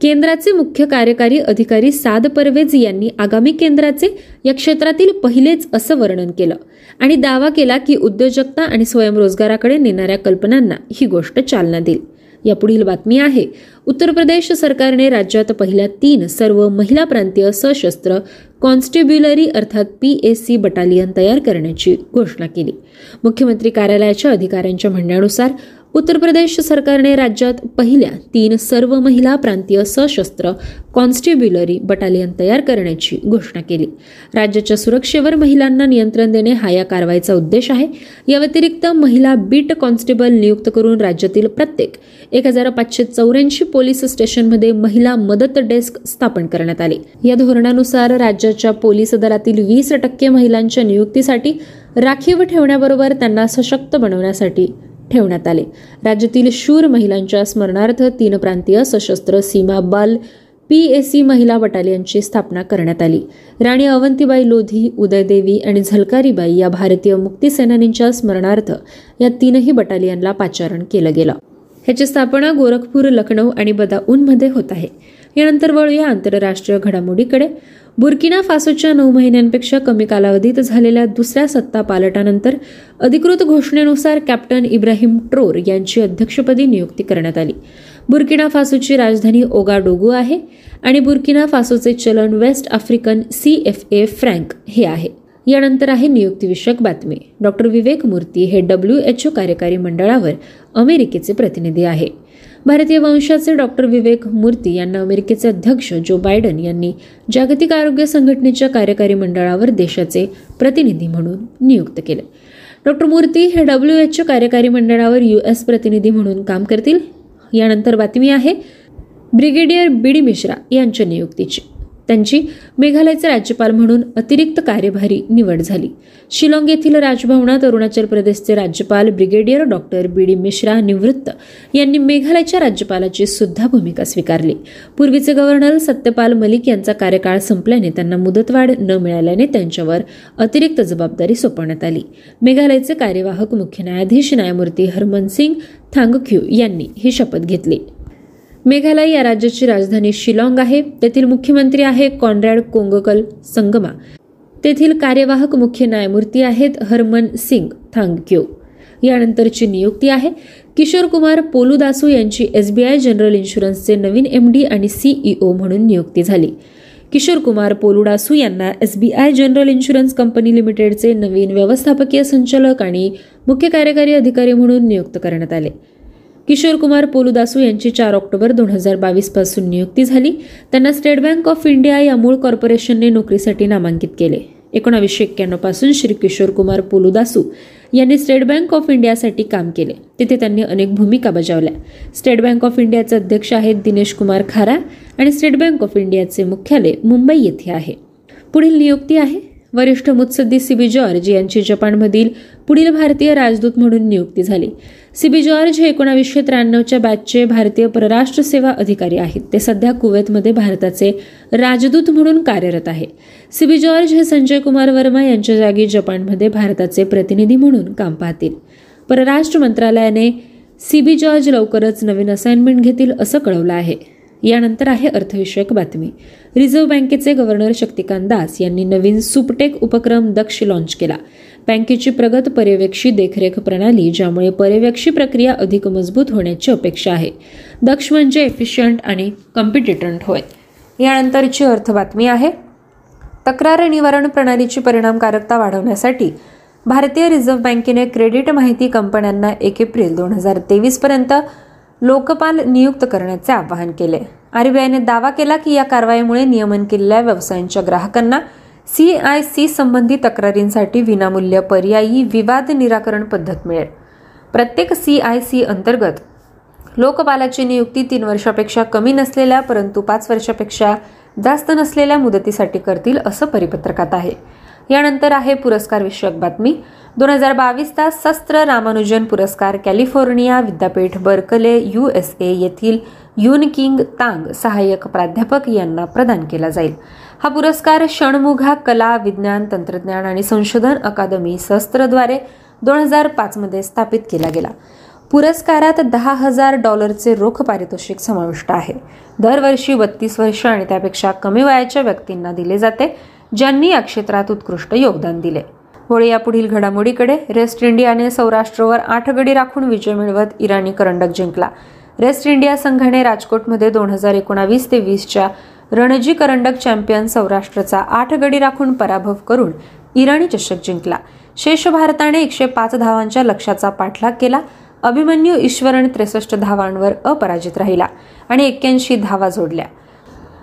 केंद्राचे मुख्य कार्यकारी अधिकारी साद परवेज यांनी आगामी केंद्राचे या क्षेत्रातील पहिलेच असं वर्णन केलं आणि दावा केला की उद्योजकता आणि स्वयंरोजगाराकडे नेणाऱ्या कल्पनांना ही गोष्ट चालना देईल. या पुढील बातमी आहे उत्तर प्रदेश सरकारने राज्यात पहिल्या तीन सर्व महिला प्रांतीय सशस्त्र कॉन्स्टेब्युलरी अर्थात पी एस सी बटालियन तयार करण्याची घोषणा केली. मुख्यमंत्री कार्यालयाच्या अधिकाऱ्यांच्या म्हणण्यानुसार उत्तर प्रदेश सरकारने राज्यात पहिल्या तीन सर्व महिला प्रांतीय सशस्त्र कॉन्स्टेब्युलरी बटालियन तयार करण्याची घोषणा केली. राज्याच्या सुरक्षेवर महिलांना नियंत्रण देणे हा या कारवाईचा उद्देश आहे. या व्यतिरिक्त महिला बीट कॉन्स्टेबल नियुक्त करून राज्यातील प्रत्येक एक हजार पाचशे चौऱ्याऐंशी पोलीस स्टेशनमध्ये महिला मदत डेस्क स्थापन करण्यात आले. या धोरणानुसार राज्याच्या पोलीस दलातील वीस टक्के महिलांच्या नियुक्तीसाठी राखीव ठेवण्याबरोबर त्यांना सशक्त बनवण्यासाठी ठेवण्यात आले. राज्यातील शूर महिलांच्या स्मरणार्थ तीन प्रांतीय सशस्त्र सीमा बल पी एस सी महिला बटालियनची स्थापना करण्यात आली. राणी अवंतीबाई लोधी उदयदेवी आणि झलकारीबाई या भारतीय मुक्तीसेनानींच्या स्मरणार्थ या तीनही बटालियनला पाचारण केलं गेलं. ह्याची स्थापना गोरखपूर लखनौ आणि बदाऊनमध्ये होत आहे. यानंतर वळूया आंतरराष्ट्रीय घडामोडीकडे. बुर्किना फासोच्या नऊ महिन्यांपेक्षा कमी कालावधीत झालेल्या दुसऱ्या सत्ता पालटानंतर अधिकृत घोषणेनुसार कॅप्टन इब्राहिम ट्रोर यांची अध्यक्षपदी नियुक्ती करण्यात आली. बुर्किना फासोची राजधानी ओगाडोगू आहे आणि बुर्किना फासोचे चलन West African C F A franc हे आहे. यानंतर आहे नियुक्तीविषयक बातमी. डॉक्टर विवेक मूर्ती हे डब्ल्यू एच ओ कार्यकारी मंडळावर अमेरिकेचे प्रतिनिधी आहे. भारतीय वंशाचे डॉक्टर विवेक मूर्ती यांना अमेरिकेचे अध्यक्ष जो बायडन यांनी जागतिक आरोग्य संघटनेच्या कार्यकारी मंडळावर देशाचे प्रतिनिधी म्हणून नियुक्त केले. डॉक्टर मूर्ती हे डब्ल्यू एच कार्यकारी मंडळावर यू एस प्रतिनिधी म्हणून काम करतील. यानंतर बातमी आहे. ब्रिगेडियर बी डी मिश्रा यांच्या नियुक्तीची. त्यांची मेघालयचे राज्यपाल म्हणून अतिरिक्त कार्यभारी निवड झाली. शिलाँग येथील राजभवनात अरुणाचल प्रदेशचे राज्यपाल brigadier doctor B. D. Mishra निवृत्त यांनी मेघालयच्या राज्यपालाची सुद्धा भूमिका स्वीकारली. पूर्वीचे गव्हर्नर सत्यपाल मलिक यांचा कार्यकाळ संपल्याने त्यांना मुदतवाढ न मिळाल्याने त्यांच्यावर अतिरिक्त जबाबदारी सोपवण्यात आली. मेघालयचे कार्यवाहक मुख्य न्यायाधीश न्यायमूर्ती हरमन सिंग थांगख्यू यांनी ही शपथ घेतली. मेघालय या राज्याची राजधानी शिलाँग आहे. तेथील मुख्यमंत्री आहे कॉन्रॅड कोंगकल संगमा. तेथील कार्यवाहक मुख्य न्यायमूर्ती आहेत हरमन सिंग थांगक्यो. यानंतरची नियुक्ती आहे. किशोर कुमार पोलुदासू यांची एसबीआय जनरल इन्शुरन्सचे नवीन एम डी आणि सीईओ म्हणून नियुक्ती झाली. किशोर कुमार पोलुडासू यांना एसबीआय जनरल इन्शुरन्स कंपनी लिमिटेडचे नवीन व्यवस्थापकीय संचालक आणि मुख्य कार्यकारी अधिकारी म्हणून नियुक्त करण्यात आले. किशोर कुमार पोलुदासू यांची चार ऑक्टोबर दोन हजार बावीसपासून नियुक्ती झाली. त्यांना स्टेट बँक ऑफ इंडिया या मूळ कॉर्पोरेशनने नोकरीसाठी नामांकित केले. एकोणावीसशे एक्क्याण्णवपासून श्री किशोर कुमार पोलुदासू यांनी स्टेट बँक ऑफ इंडियासाठी काम केले. तिथे त्यांनी अनेक भूमिका बजावल्या. स्टेट बँक ऑफ इंडियाचे अध्यक्ष आहेत दिनेश कुमार खारा आणि स्टेट बँक ऑफ इंडियाचे मुख्यालय मुंबई येथे आहे. पुढील नियुक्ती आहे. वरिष्ठ मुत्सद्दी सीबी जॉर्ज यांची जपानमधील पुढील भारतीय राजदूत म्हणून नियुक्ती झाली. सीबी जॉर्ज हे एकोणावीसशे त्र्याण्णवच्या बॅचचे भारतीय परराष्ट्र सेवा अधिकारी आहेत. ते सध्या कुवेतमध्ये भारताचे राजदूत म्हणून कार्यरत आहे. सीबी जॉर्ज हे संजय कुमार वर्मा यांच्या जागी जपानमध्ये भारताचे प्रतिनिधी म्हणून काम पाहतील. परराष्ट्र मंत्रालयाने सीबी जॉर्ज लवकरच नवीन असाइनमेंट घेतील असं कळवलं आहे. यानंतर आहे अर्थविषयक बातमी. रिझर्व्ह बँकेचे गव्हर्नर शक्तिकांत दास यांनी नवीन सुपटेक उपक्रम दक्ष लॉन्च केला. बँकेची प्रगत पर्यवेक्षी देखरेख प्रणाली ज्यामुळे पर्यवेक्षी प्रक्रिया अधिक मजबूत होण्याची अपेक्षा आहे. दक्ष म्हणजे एफिशियंट आणि कॉम्पिटिटंट होय. यानंतरची अर्थ बातमी आहे. तक्रार निवारण प्रणालीची परिणामकारकता वाढवण्यासाठी भारतीय रिझर्व्ह बँकेने क्रेडिट माहिती कंपन्यांना एक एप्रिल दोन हजार तेवीसपर्यंत लोकपाल नियुक्त करण्याचे आवाहन केले. आरबीआयने दावा केला की या कारवाईमुळे नियमन केलेल्या व्यवसायांच्या ग्राहकांना सी आय सी संबंधी तक्रारींसाठी विनामूल्य पर्यायी विवाद निराकरण पद्धत मिळेल. प्रत्येक सी आय सी अंतर्गत लोकपालाची नियुक्ती तीन वर्षापेक्षा कमी नसलेल्या परंतु पाच वर्षापेक्षा जास्त नसलेल्या मुदतीसाठी करतील असं परिपत्रकात आहे. यानंतर आहे पुरस्कार विषयक बातमी. दोन हजार बावीस तास शस्त्र रामानुजन पुरस्कार कॅलिफोर्निया विद्यापीठ बर्कले यू एस ए येथील युन किंग तांग सहाय्यक प्राध्यापक यांना प्रदान केला जाईल. हा पुरस्कार षणमुघा कला विज्ञान तंत्रज्ञान आणि संशोधन अकादमी शस्त्रद्वारे दोन हजार पाचमध्ये स्थापित केला गेला. पुरस्कारात दहा हजार डॉलरचे रोख पारितोषिक समाविष्ट आहे. दरवर्षी बत्तीस वर्ष आणि त्यापेक्षा कमी वयाच्या व्यक्तींना दिले जाते ज्यांनी या क्षेत्रात उत्कृष्ट योगदान दिले. होळी या पुढील घडामोडीकडे रेस्ट इंडियाने सौराष्ट्रवर आठ गडी राखून विजय मिळवत इराणी करंडक जिंकला. रेस्ट इंडिया संघाने राजकोटमध्ये दोन हजार एकोणावीस ते वीसच्या रणजी करंडक चॅम्पियन सौराष्ट्रचा आठ गडी राखून पराभव करून इराणी चषक जिंकला. शेष भारताने एकशे पाच धावांच्या लक्ष्याचा पाठलाग केला. अभिमन्यू ईश्वरन त्रेसष्ट धावांवर अपराजित राहिला आणि एक्क्याऐंशी धावा जोडल्या.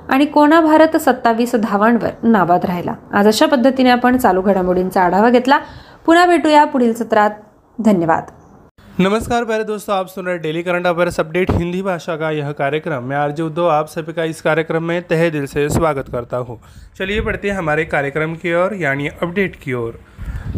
आणि कोणा भारत सत्तावीस धावांवर नाबाद राहिला. आज अशा पद्धतीने आपण चालू घडामोडींचा आढावा घेतला. पुन्हा भेटूया पुढील सत्रात. धन्यवाद. नमस्कार प्यारे दोस्तों, आप सुन रहे daily current affairs update Hindi भाषा का यह कार्यक्रम। मैं आरजे उद्धव, आप सभी का इस कार्यक्रम में तहे दिल से स्वागत करता हूँ। चलिए बढ़ते हैं हमारे कार्यक्रम की ओर, यानी अपडेट की ओर।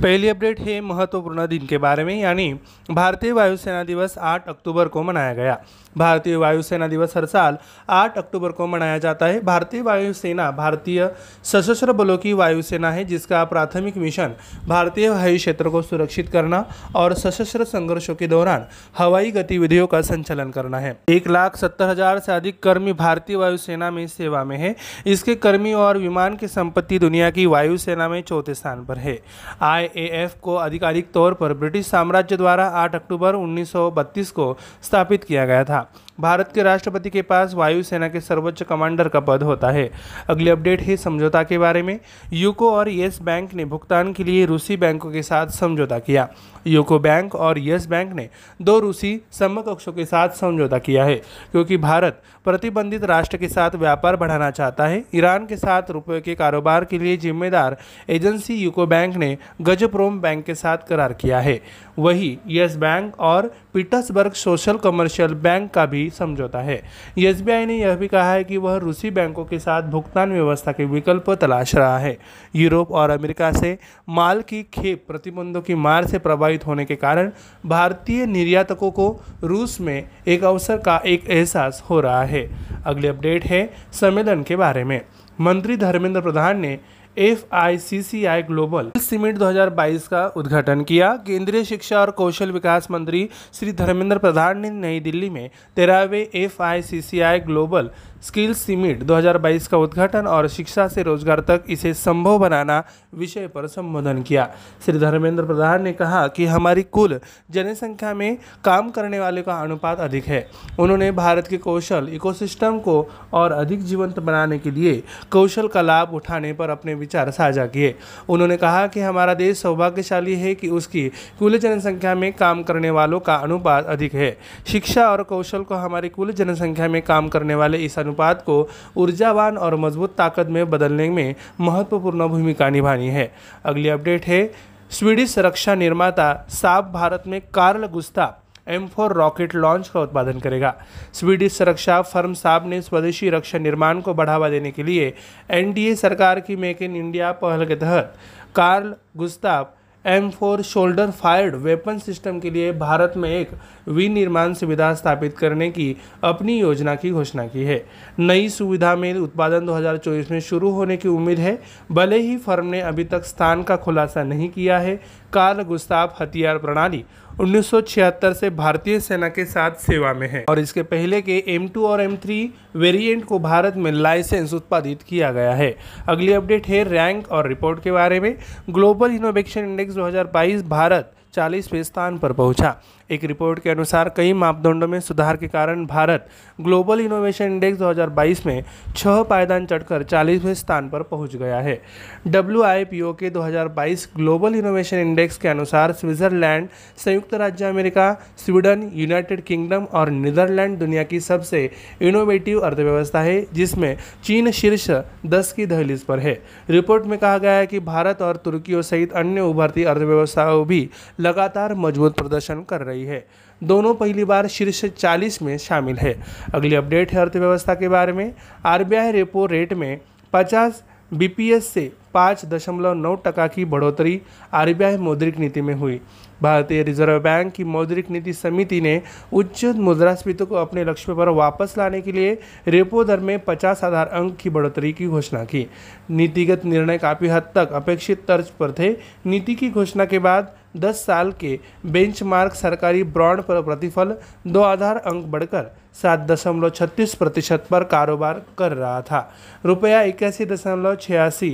पहली अपडेट है महत्वपूर्ण दिन के बारे में, यानी भारतीय वायुसेना दिवस 8 अक्टूबर को मनाया गया। भारतीय वायुसेना दिवस हर साल 8 अक्टूबर को मनाया जाता है। भारतीय वायुसेना भारतीय सशस्त्र बलों की वायुसेना है, जिसका प्राथमिक मिशन भारतीय हवाई क्षेत्र को सुरक्षित करना और सशस्त्र संघर्षों के दौरान हवाई गतिविधियों का संचालन करना है। एक लाख सत्तर हज़ार से अधिक कर्मी भारतीय वायुसेना में सेवा में है। इसके कर्मी और विमान की संपत्ति दुनिया की वायुसेना में चौथे स्थान पर है। आईएएफ को आधिकारिक तौर पर ब्रिटिश साम्राज्य द्वारा 8 अक्टूबर 1932 को स्थापित किया गया था। out. भारत के राष्ट्रपति के पास वायुसेना के सर्वोच्च कमांडर का पद होता है। अगली अपडेट है समझौता के बारे में। यूको और येस बैंक ने भुगतान के लिए रूसी बैंकों के साथ समझौता किया। यूको बैंक और येस बैंक ने दो रूसी समकक्षों के साथ समझौता किया है, क्योंकि भारत प्रतिबंधित राष्ट्र के साथ व्यापार बढ़ाना चाहता है। ईरान के साथ रुपये के कारोबार के लिए जिम्मेदार एजेंसी यूको बैंक ने गजप्रोम बैंक के साथ करार किया है। वही येस बैंक और पीटर्सबर्ग सोशल कमर्शियल बैंक का भी समझौता है। एस ने यह भी कहा है कि वह रूसी बैंकों के साथ भुगतान व्यवस्था के विकल्प तलाश रहा है। यूरोप और अमेरिका से माल की खेप प्रतिबंधों की मार से प्रभावित होने के कारण भारतीय निर्यातकों को रूस में एक अवसर का एक एहसास हो रहा है। अगली अपडेट है सम्मेलन के बारे में। मंत्री धर्मेंद्र प्रधान ने F I C C I global summit 2022 का उद्घाटन किया। केंद्रीय शिक्षा और कौशल विकास मंत्री श्री धर्मेंद्र प्रधान ने नई दिल्ली में तेरहवें F I C C I global skill summit 2022 का उद्घाटन और शिक्षा से रोज़गार तक इसे संभव बनाना विषय पर संबोधन किया। श्री धर्मेंद्र प्रधान ने कहा कि हमारी कुल जनसंख्या में काम करने वाले का अनुपात अधिक है। उन्होंने भारत के कौशल इकोसिस्टम को और अधिक जीवंत बनाने के लिए कौशल का लाभ उठाने पर अपने विचार साझा किए। उन्होंने कहा कि हमारा देश सौभाग्यशाली है कि उसकी कुल जनसंख्या में काम करने वालों का अनुपात अधिक है। शिक्षा और कौशल को हमारी कुल जनसंख्या में काम करने वाले इस अनुपात को ऊर्जावान और मज़बूत ताकत में बदलने में महत्वपूर्ण भूमिका निभानी है। अगली अपडेट है, स्वीडिश रक्षा निर्माता साब भारत में Carl Gustaf M four rocket launch का उत्पादन करेगा। स्वीडिश रक्षा फर्म साब ने स्वदेशी रक्षा निर्माण को बढ़ावा देने के लिए एनडीए सरकार की मेक इन इंडिया पहल के तहत Carl Gustaf M four shoulder fired weapon system के लिए भारत में एक विनिर्माण सुविधा स्थापित करने की अपनी योजना की घोषणा की है। नई सुविधा में उत्पादन 2024 में शुरू होने की उम्मीद है। भले ही फर्म ने अभी तक स्थान का खुलासा नहीं किया है कार्ल गुस्ताफ हथियार प्रणाली 1976 से भारतीय सेना के साथ सेवा में है। और इसके पहले के M2 और M3 वेरिएंट को भारत में लाइसेंस उत्पादित किया गया है। अगली अपडेट है रैंक और रिपोर्ट के बारे में। ग्लोबल इनोवेशन इंडेक्स 2022 भारत चालीसवें स्थान पर पहुँचा। एक रिपोर्ट के अनुसार कई मापदंडों में सुधार के कारण भारत ग्लोबल इनोवेशन इंडेक्स 2022 में छह पायदान चढ़कर चालीसवें स्थान पर पहुँच गया है। W K 2022 global innovation index के अनुसार स्विट्जरलैंड, संयुक्त राज्य अमेरिका, स्वीडन, यूनाइटेड किंगडम और नीदरलैंड दुनिया की सबसे इनोवेटिव अर्थव्यवस्था है, जिसमें चीन शीर्ष दस की दहलीज पर है। रिपोर्ट में कहा गया है कि भारत और तुर्की सहित अन्य उभरती अर्थव्यवस्थाओं भी लगातार मज़बूत प्रदर्शन कर रही है। दोनों पहली बार शीर्ष 40 में शामिल है। अगली अपडेट है अर्थव्यवस्था के बारे में। आरबीआई रेपो रेट में 50 बीपीएस से पाँच दशमलव नौ टका की बढ़ोतरी आरबीआई मौद्रिक नीति में हुई। भारतीय रिज़र्व बैंक की मौद्रिक नीति समिति ने उच्च मुद्रास्फीति को अपने लक्ष्य पर वापस लाने के लिए रेपो दर में 50 आधार अंक की बढ़ोतरी की घोषणा की। नीतिगत निर्णय काफ़ी हद तक अपेक्षित तर्ज पर थे। नीति की घोषणा के बाद 10 साल के बेंचमार्क सरकारी बॉन्ड पर प्रतिफल दो आधार अंक बढ़कर सात दशमलव छत्तीस प्रतिशत पर कारोबार कर रहा था। रुपया इक्यासी दशमलव छियासी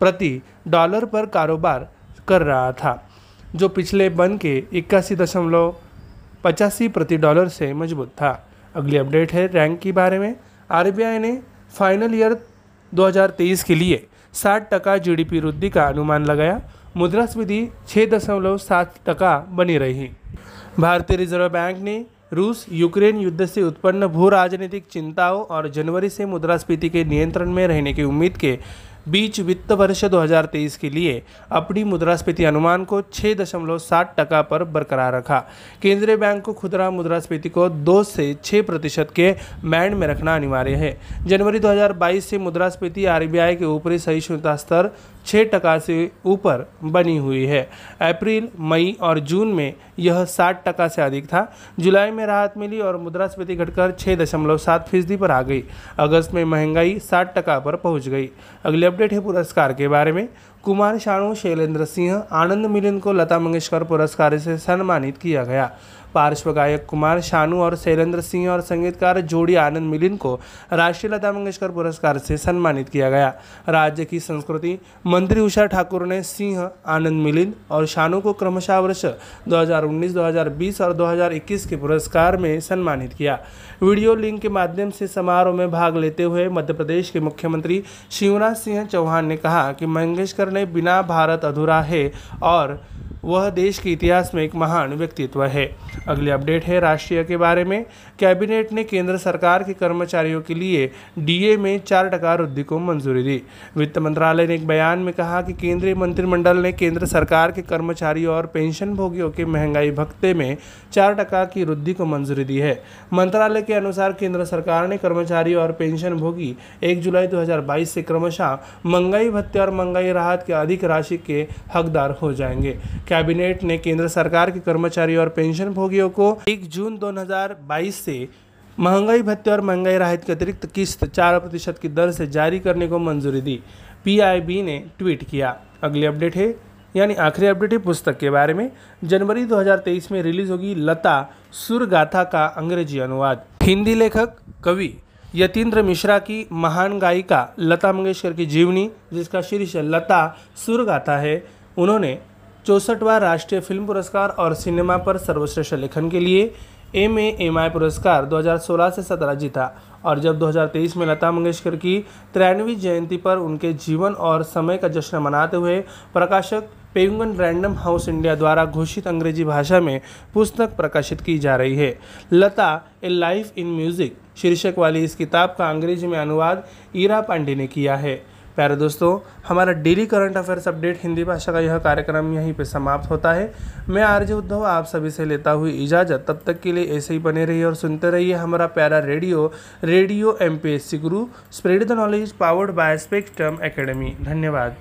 प्रति डॉलर पर कारोबार कर रहा था। जो पिछले बन के इक्यासी दशमलव पचासी प्रति डॉलर से मज़बूत था। अगली अपडेट है रैंक के बारे में। आरबीआई ने फाइनल ईयर 2023 के लिए 60 टका जीडीपी वृद्धि का अनुमान लगाया। मुद्रास्फीति छः दशमलव सात टका बनी रही। भारतीय रिज़र्व बैंक ने रूस यूक्रेन युद्ध से उत्पन्न भू राजनीतिक चिंताओं और जनवरी से मुद्रास्फीति के नियंत्रण में रहने की उम्मीद के बीच वित्त वर्ष 2023 के लिए अपनी मुद्रास्फीति अनुमान को छः दशमलव सात टका पर बरकरार रखा। केंद्रीय बैंक को खुदरा मुद्रास्फीति को दो से छः प्रतिशत के मैंड में रखना अनिवार्य है। जनवरी 2022 से मुद्रास्फीति आरबीआई के ऊपरी सहिष्णुता स्तर छः टका से ऊपर बनी हुई है। अप्रैल, मई और जून में यह साठ टका से अधिक था। जुलाई में राहत मिली और मुद्रास्फीति घटकर छः दशमलव सात फ़ीसदी पर आ गई। अगस्त में महँगाई साठ टका पर पहुँच गई। अगली अपडेट है पुरस्कार के बारे में। कुमार शानू शैलेंद्र सिंह, आनंद मिलिंद को लता मंगेशकर पुरस्कार से सम्मानित किया गया। पार्श्व गायक कुमार शानू और शैलेंद्र सिंह और संगीतकार जोड़ी आनंद मिलिंद को राष्ट्रीय लता मंगेशकर पुरस्कार से सम्मानित किया गया। राज्य की संस्कृति मंत्री उषा ठाकुर ने सिंह आनंद मिलिंद और शानू को क्रमशः वर्ष 2019, 2020 और 2021 के पुरस्कार में सम्मानित किया। वीडियो लिंक के माध्यम से समारोह में भाग लेते हुए मध्य प्रदेश के मुख्यमंत्री शिवराज सिंह चौहान ने कहा कि मंगेशकर ने बिना भारत अधूरा है और वह देश के इतिहास में एक महान व्यक्तित्व है। अगली अपडेट है राष्ट्रीय के बारे में। कैबिनेट ने केंद्र सरकार के कर्मचारियों के लिए डीए में चार टका वृद्धि को मंजूरी दी। वित्त मंत्रालय ने एक बयान में कहा कि केंद्रीय मंत्रिमंडल ने केंद्र सरकार के कर्मचारियों और पेंशन भोगियों के महँगाई भत्ते में चार टका की वृद्धि को मंजूरी दी है। मंत्रालय के अनुसार केंद्र सरकार ने कर्मचारी और पेंशन भोगी एक जुलाई 2022 से क्रमशः महँगाई भत्ते और महँगाई राहत के अधिक राशि के हकदार हो जाएँगे। कैबिनेट ने केंद्र सरकार के कर्मचारी और पेंशन भोगियों को 1 जून 2022 से महँगाई भत्ते और महँगाई राहत की अतिरिक्त किस्त चार प्रतिशत की दर से जारी करने को मंजूरी दी। पीआईबी ने ट्वीट किया। अगली अपडेट है, यानी आखिरी अपडेट है पुस्तक के बारे में। जनवरी 2023 में रिलीज़ होगी लता सुरगाथा का अंग्रेज़ी अनुवाद। हिंदी लेखक, कवि यतीन्द्र मिश्रा की महान गायिका लता मंगेशकर की जीवनी, जिसका शीर्ष लता सुरगाथा है, उन्होंने चौंसठवां राष्ट्रीय फ़िल्म पुरस्कार और सिनेमा पर सर्वश्रेष्ठ लेखन के लिए एम ए एम आई पुरस्कार 2016 से 17 जीता और जब 2023 में लता मंगेशकर की तिरानवीं जयंती पर उनके जीवन और समय का जश्न मनाते हुए प्रकाशक पेंगन रैंडम हाउस इंडिया द्वारा घोषित अंग्रेज़ी भाषा में पुस्तक प्रकाशित की जा रही है। Lata, a life in music, शीर्षक वाली इस किताब का अंग्रेज़ी में अनुवाद ईरा पांडे ने किया है। प्यारे दोस्तों, हमारा daily current affairs update Hindi भाषा का यह कार्यक्रम यहीं पे समाप्त होता है। मैं आरजे उद्धव, आप सभी से लेता हुई इजाज़त। तब तक के लिए ऐसे ही बने रहिए और सुनते रहिए हमारा प्यारा radio radio M P S C guru spread the knowledge powered by spectrum academy धन्यवाद।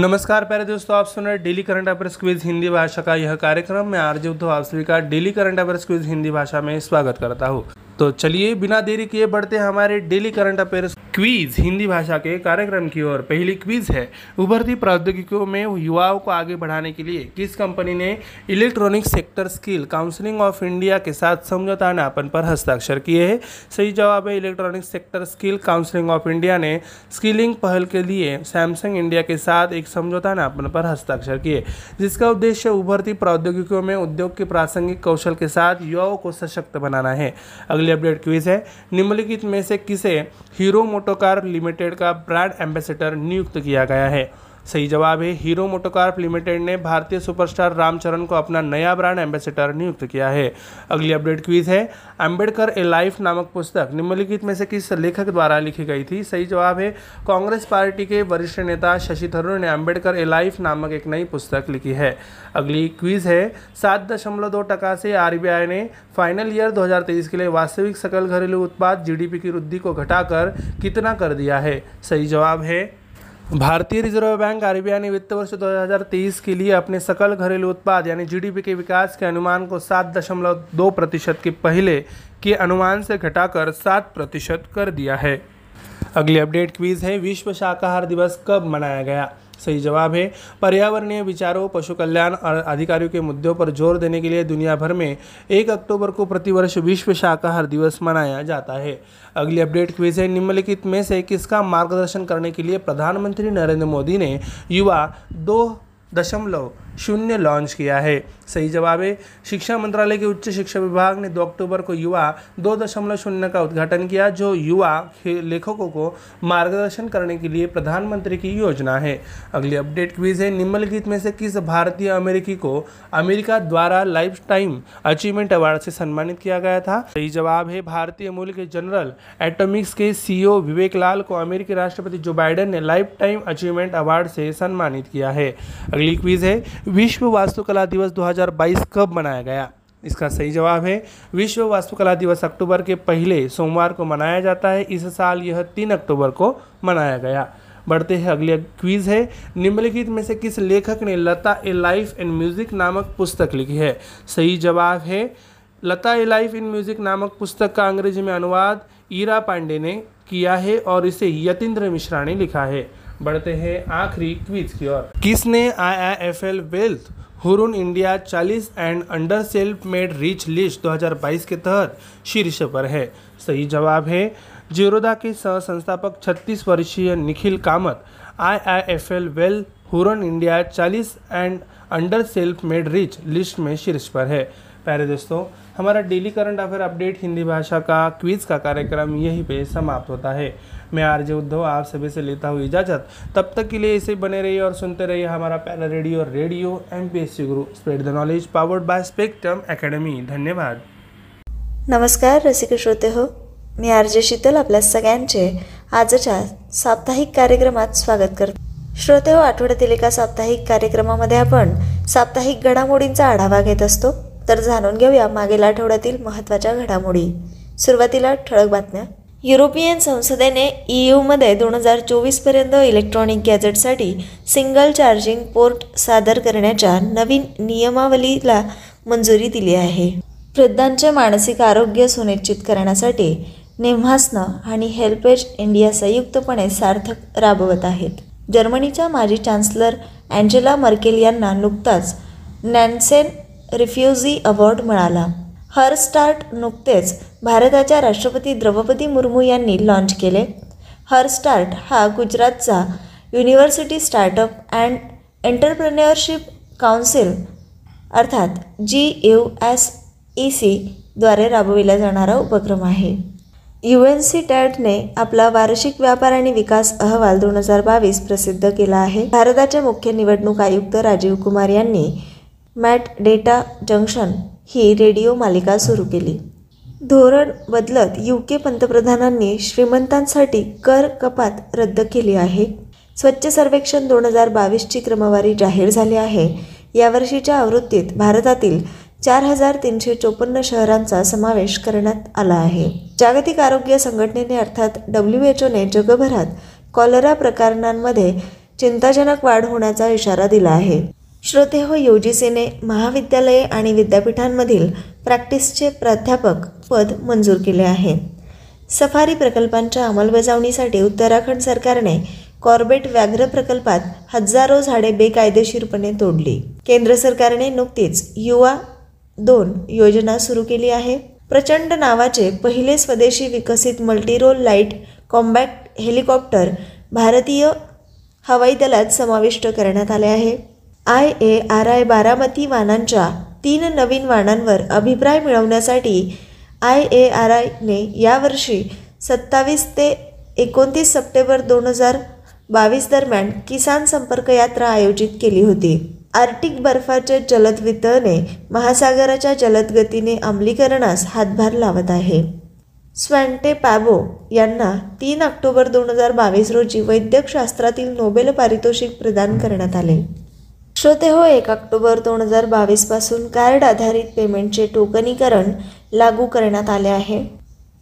नमस्कार प्यारे दोस्तों, आप सुन रहे daily current affairs quiz Hindi भाषा का यह कार्यक्रम। मैं आरजे उद्धव, आप सभी का daily current affairs quiz Hindi भाषा में स्वागत करता हूँ। तो चलिए, बिना देरी किए बढ़ते हमारे daily current affairs quiz Hindi भाषा के कार्यक्रम की ओर। पहली क्वीज है। उभरती प्रौद्योगिकियों में युवाओं को आगे बढ़ाने के लिए किस कंपनी ने electronic sector skill counselling of India के साथ समझौता ज्ञापन पर हस्ताक्षर किए हैं? सही जवाब है electronic sector skill counselling of India ने स्किलिंग पहल के लिए सैमसंग इंडिया के साथ एक समझौता ज्ञापन पर हस्ताक्षर किए। जिसका उद्देश्य उभरती प्रौद्योगिकियों में उद्योग के प्रासंगिक कौशल के साथ युवाओं को सशक्त बनाना है। अगली अपडेट क्वीज है। निम्नलिखित में से किसे हीरो मोटोकार लिमिटेड का ब्रांड एम्बेसडर नियुक्त किया गया है। सही जवाब है। हीरो मोटोकार्प लिमिटेड ने भारतीय सुपरस्टार रामचरण को अपना नया ब्रांड एम्बेसडर नियुक्त किया है। अगली अपडेट क्वीज है। अंबेडकर ए लाइफ नामक पुस्तक निम्नलिखित में से किस लेखक द्वारा लिखी गई थी? सही जवाब है, कांग्रेस पार्टी के वरिष्ठ नेता शशि थरूर ने अंबेडकर ए लाइफ नामक एक नई पुस्तक लिखी है। अगली क्वीज है, सात दशमलव दो टका से आरबीआई ने फाइनल ईयर 2023 के लिए वास्तविक सकल घरेलू उत्पाद जीडीपी की वृद्धि को घटाकर कितना कर दिया है? सही जवाब है भारतीय रिज़र्व बैंक आरबीआई ने वित्त वर्ष 2023 के लिए अपने सकल घरेलू उत्पाद यानी जीडीपी के विकास के अनुमान को सात दशमलव दो प्रतिशत के पहले के अनुमान से घटाकर सात प्रतिशत कर दिया है। अगली अपडेट क्वीज है, विश्व शाकाहार दिवस कब मनाया गया? सही जवाब है। पर्यावरणीय विचारों पशु कल्याण और अधिकारियों के मुद्दों पर ज़ोर देने के लिए दुनिया भर में एक अक्टूबर को प्रतिवर्ष विश्व शाकाहार दिवस मनाया जाता है। अगली अपडेट क्विज है। निम्नलिखित में से किसका मार्गदर्शन करने के लिए प्रधानमंत्री नरेंद्र मोदी ने युवा दो दशमलव शून्य लॉन्च किया है। सही जवाब। है शिक्षा मंत्रालय के उच्च शिक्षा विभाग ने दो अक्टूबर को युवा दो दशमलव शून्य का उद्घाटन किया, जो युवा लेखकों को मार्गदर्शन करने के लिए प्रधानमंत्री की योजना है। अगली अपडेट क्विज है, निम्नलिखित में से किस भारतीय अमेरिकी को अमेरिका द्वारा लाइफ टाइम अचीवमेंट अवार्ड से सम्मानित किया गया था? सही जवाब है, भारतीय मूल के जनरल एटोमिक्स के सीईओ विवेक लाल को अमेरिकी राष्ट्रपति जो बाइडेन ने लाइफ टाइम अचीवमेंट अवार्ड से सम्मानित किया है। अगली क्विज है, विश्व वास्तुकला दिवस 2022 कब मनाया गया? इसका सही जवाब है, विश्व वास्तुकला दिवस अक्टूबर के पहले सोमवार को मनाया जाता है। इस साल यह तीन अक्टूबर को मनाया गया। बढ़ते हैं अगले क्विज है, निम्नलिखित में से किस लेखक ने Lata a life and music नामक पुस्तक लिखी है? सही जवाब है, Lata a life in music नामक पुस्तक का अंग्रेज़ी में अनुवाद ईरा पांडे ने किया है और इसे यतीन्द्र मिश्रा ने लिखा है। बढ़ते हैं आखिरी क्विज की ओर। किसने I I F L wealth Hurun India 40 and under self made rich list 2022 के तहत शीर्ष पर है। सही जवाब है, जीरोदा के सह संस्थापक 36 वर्षीय Nikhil Kamath I I F L wealth Hurun India 40 and under self made rich list में शीर्ष पर है। प्यारे दोस्तों, हमारा daily current affair update Hindi भाषा का, क्विज का कार्यक्रम यहीं पे समाप्त होता है। मैं आरजे उद्धव आप सभी से लेता हूँ इजाज़त। तब तक के लिए इसे बने रहिए और सुनते रहिए हमारा पहला radio radio M P S C guru. Spread the knowledge powered by spectrum academy धन्यवाद। नमस्कार रसिक श्रोते हो। मी आर जे शीतल आपल्या सगळ्यांचे आजच्या साप्ताहिक कार्यक्रमात स्वागत करते. श्रोते हो आठवड्यातील एका साप्ताहिक कार्यक्रमामध्ये आपण साप्ताहिक घडामोडींचा आढावा घेत असतो. तर जाणून घेऊया मागील आठवड्यातील महत्त्वाच्या घडामोडी. सुरुवातीला ठळक बातम्या. युरोपियन संसदेने ई यूमध्ये दोन हजार चोवीसपर्यंत इलेक्ट्रॉनिक गॅजेटसाठी सिंगल चार्जिंग पोर्ट सादर करण्याच्या नवीन नियमावलीला मंजुरी दिली आहे. वृद्धांचे मानसिक आरोग्य सुनिश्चित करण्यासाठी नेम्हासनं आणि हेल्पेज इंडिया संयुक्तपणे सार्थक राबवत आहेत. जर्मनीच्या माजी चान्सलर अँजेला मर्केल यांना नुकताच नॅन्सेन रिफ्युजी अवॉर्ड मिळाला. हर स्टार्ट नुकतेच भारताच्या राष्ट्रपती द्रौपदी मुर्मू यांनी लॉन्च केले. हरस्टार्ट हा गुजरातचा university startup and entrepreneurship council अर्थात जी यू एस ई सीद्वारे राबविला जाणारा उपक्रम आहे. यू एन सी टॅटने आपला वार्षिक व्यापार आणि विकास अहवाल दोन हजार बावीस प्रसिद्ध केला आहे. भारताचे मुख्य निवडणूक आयुक्त राजीव कुमार यांनी मॅट डेटा जंक्शन ही रेडिओ मालिका सुरू केली. धोरण बदलत यू के पंतप्रधानांनी श्रीमंतांसाठी कर कपात रद्द केली आहे. स्वच्छ सर्वेक्षण दोन हजार बावीसची क्रमवारी जाहीर झाली आहे. यावर्षीच्या आवृत्तीत भारतातील चार हजार तीनशे चोपन्न शहरांचा समावेश करण्यात आला आहे. जागतिक आरोग्य संघटनेने अर्थात डब्ल्यू एच ओने जगभरात कॉलरा प्रकरणांमध्ये चिंताजनक वाढ होण्याचा इशारा दिला आहे. श्रोते हो यू जी सीने महाविद्यालये आणि विद्यापीठांमधील प्रॅक्टिसचे प्राध्यापक पद मंजूर केले आहे. सफारी प्रकल्पांच्या अंमलबजावणीसाठी उत्तराखंड सरकारने कॉर्बेट व्याघ्र प्रकल्पात हजारो झाडे बेकायदेशीरपणे तोडली. केंद्र सरकारने नुकतीच युवा दोन योजना सुरू केली आहे. प्रचंड नावाचे पहिले स्वदेशी विकसित मल्टीरोल लाइट कॉम्बॅक्ट हेलिकॉप्टर भारतीय हवाई दलात समाविष्ट करण्यात आले आहे. I A R I Baramati वाहनांच्या तीन नवीन वाहनांवर अभिप्राय मिळवण्यासाठी आय ए आर आयने यावर्षी सत्तावीस ते एकोणतीस सप्टेंबर दोन हजार बावीस दरम्यान किसान संपर्क यात्रा आयोजित केली होती. आर्टिक बर्फाचे जलद वितळणे महासागराच्या जलद गतीने हातभार लावत आहे. स्वॅन्टे पॅबो यांना तीन ऑक्टोबर दोन हजार बावीस रोजी वैद्यकशास्त्रातील नोबेल पारितोषिक प्रदान करण्यात आले. श्रोते हो एक ऑक्टोबर दोन हजार बावीसपासून कार्ड आधारित पेमेंटचे टोकनीकरण लागू करण्यात आले आहे.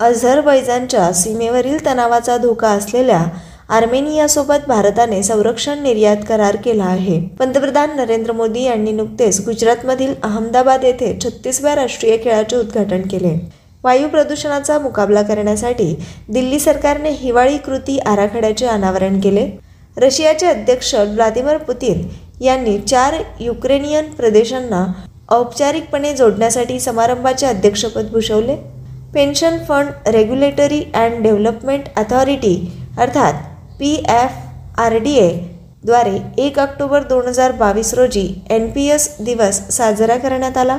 अझरबैजानच्या सीमेवरील तणावाचा धोका असलेल्या आर्मेनियासोबत भारताने संरक्षण निर्यात करार केला आहे. पंतप्रधान नरेंद्र मोदी यांनी नुकतेच गुजरातमधील अहमदाबाद येथे छत्तीसव्या राष्ट्रीय खेळाचे उद्घाटन केले. वायू प्रदूषणाचा मुकाबला करण्यासाठी दिल्ली सरकारने हिवाळी कृती आराखड्याचे अनावरण केले. रशियाचे अध्यक्ष व्लादिमीर पुतीन यांनी चार युक्रेनियन प्रदेशांना औपचारिकपणे जोडण्यासाठी समारंभाचे अध्यक्षपद भूषवले. Pension fund regulatory and development authority अर्थात P F R D A द्वारे एक ऑक्टोबर दोन हजार बावीस रोजी एन पी एस दिवस साजरा करण्यात आला.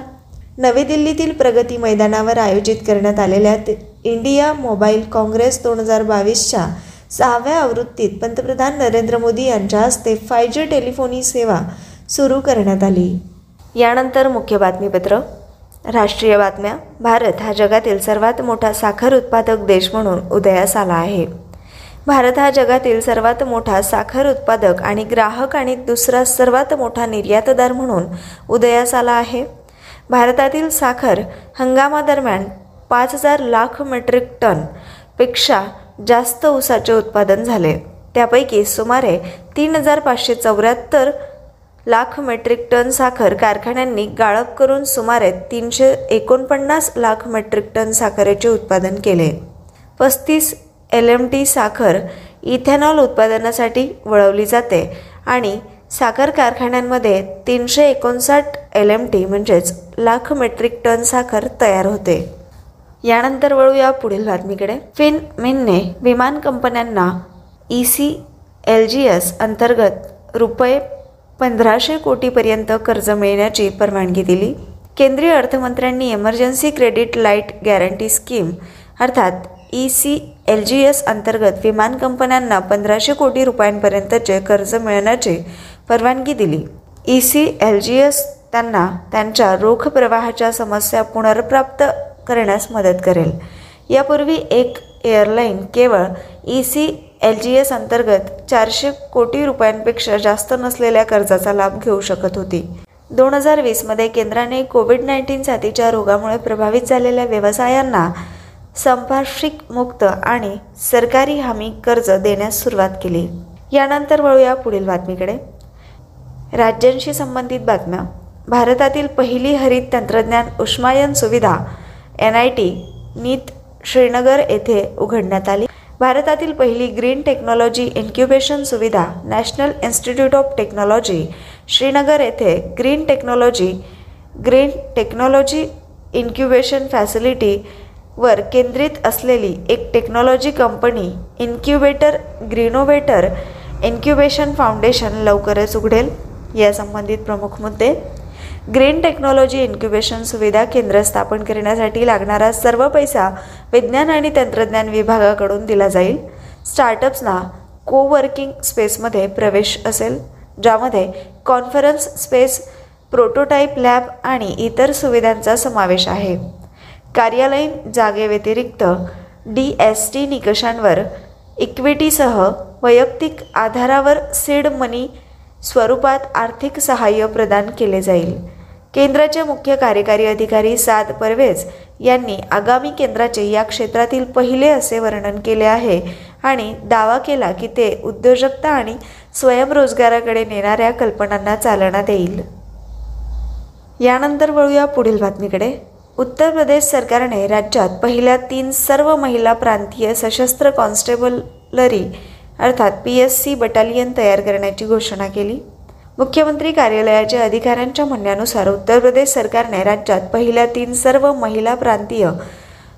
नवी दिल्लीतील प्रगती मैदानावर आयोजित करण्यात आलेल्या इंडिया मोबाईल काँग्रेस दोन हजार बावीसच्या सहाव्या आवृत्तीत पंतप्रधान नरेंद्र मोदी यांच्या हस्ते फाय जी टेलिफोनी सेवा सुरू करण्यात आली. यानंतर मुख्य बातमीपत्र. राष्ट्रीय बातम्या. भारत हा जगातील सर्वात मोठा साखर उत्पादक देश म्हणून उदयास आला आहे. भारत हा जगातील सर्वात मोठा साखर उत्पादक आणि ग्राहक आणि दुसरा सर्वात मोठा निर्यातदार म्हणून उदयास आला आहे. भारतातील साखर हंगामादरम्यान पाच हजार लाख मेट्रिक टनपेक्षा जास्त ऊसाचे उत्पादन झाले. त्यापैकी सुमारे तीन हजार पाचशे चौऱ्याहत्तर लाख मेट्रिक टन साखर कारखान्यांनी गाळप करून सुमारे तीनशे एकोणपन्नास लाख मेट्रिक टन साखरेचे उत्पादन केले. पस्तीस एल एम टी साखर इथेनॉल उत्पादनासाठी वळवली जाते आणि साखर कारखान्यांमध्ये तीनशे एकोणसाठ एल एम टी म्हणजेच लाख मेट्रिक टन साखर तयार होते. यानंतर वळूया पुढील बातमीकडे. फिन मिनने विमान कंपन्यांना E C L G S अंतर्गत रुपये पंधराशे कोटीपर्यंत कर्ज मिळण्याची परवानगी दिली. केंद्रीय अर्थमंत्र्यांनी emergency credit light guarantee scheme अर्थात E C L G S अंतर्गत विमान कंपन्यांना पंधराशे कोटी रुपयांपर्यंतचे कर्ज मिळण्याची परवानगी दिली. E C L G S त्यांना त्यांच्या रोख प्रवाहाच्या समस्या पुनर्प्राप्त करण्यास मदत करेल. यापूर्वी एक एअरलाईन केवळ E C L G S अंतर्गत चारशे कोटी रुपयांपेक्षा जास्त नसलेल्या कर्जाचा लाभ घेऊ शकत होती. दोन हजार वीसमध्ये केंद्राने कोविड नाईन्टीन साथीच्या रोगामुळे प्रभावित झालेल्या व्यवसायांना संपार्श्विक मुक्त आणि सरकारी हमी कर्ज देण्यास सुरुवात केली. यानंतर वळूया पुढील बातमीकडे. राज्यांशी संबंधित बातम्या. भारतातील पहिली हरित तंत्रज्ञान उष्मायन सुविधा एन आय टी नीत श्रीनगर येथे उघडण्यात आली. भारतातील पहिली ग्रीन टेक्नॉलॉजी इन्क्युबेशन सुविधा national institute of technology Srinagar येथे green technology green technology incubation facility वर केंद्रित असलेली एक technology company incubator greenovator incubation foundation लवकरच उघडेल. यासंबंधित प्रमुख मुद्दे ग्रीन टेक्नॉलॉजी इन्क्युबेशन सुविधा केंद्र स्थापन करण्यासाठी लागणारा सर्व पैसा विज्ञान आणि तंत्रज्ञान विभागाकडून दिला जाईल. स्टार्टअप्सना कोवर्किंग स्पेसमध्ये प्रवेश असेल ज्यामध्ये कॉन्फरन्स स्पेस प्रोटोटाईप लॅब आणि इतर सुविधांचा समावेश आहे. कार्यालयीन जागेव्यतिरिक्त डी एस टी निकषांवर इक्विटीसह वैयक्तिक आधारावर सीड मनी स्वरूपात आर्थिक सहाय्य प्रदान केले जाईल. केंद्राचे मुख्य कार्यकारी अधिकारी साद परवेज यांनी आगामी केंद्राचे या क्षेत्रातील पहिले असे वर्णन केले आहे आणि दावा केला की ते उद्योजकता आणि स्वयंरोजगाराकडे नेणाऱ्या कल्पनांना चालना देईल. यानंतर वळूया पुढील बातमीकडे. उत्तर प्रदेश सरकारने राज्यात पहिल्या तीन सर्व महिला प्रांतीय सशस्त्र कॉन्स्टेबलरी अर्थात पी एस सी बटालियन तयार करण्याची घोषणा केली. मुख्यमंत्री कार्यालयाच्या अधिकाऱ्यांच्या म्हणण्यानुसार उत्तर प्रदेश सरकारने राज्यात पहिल्या तीन सर्व महिला प्रांतीय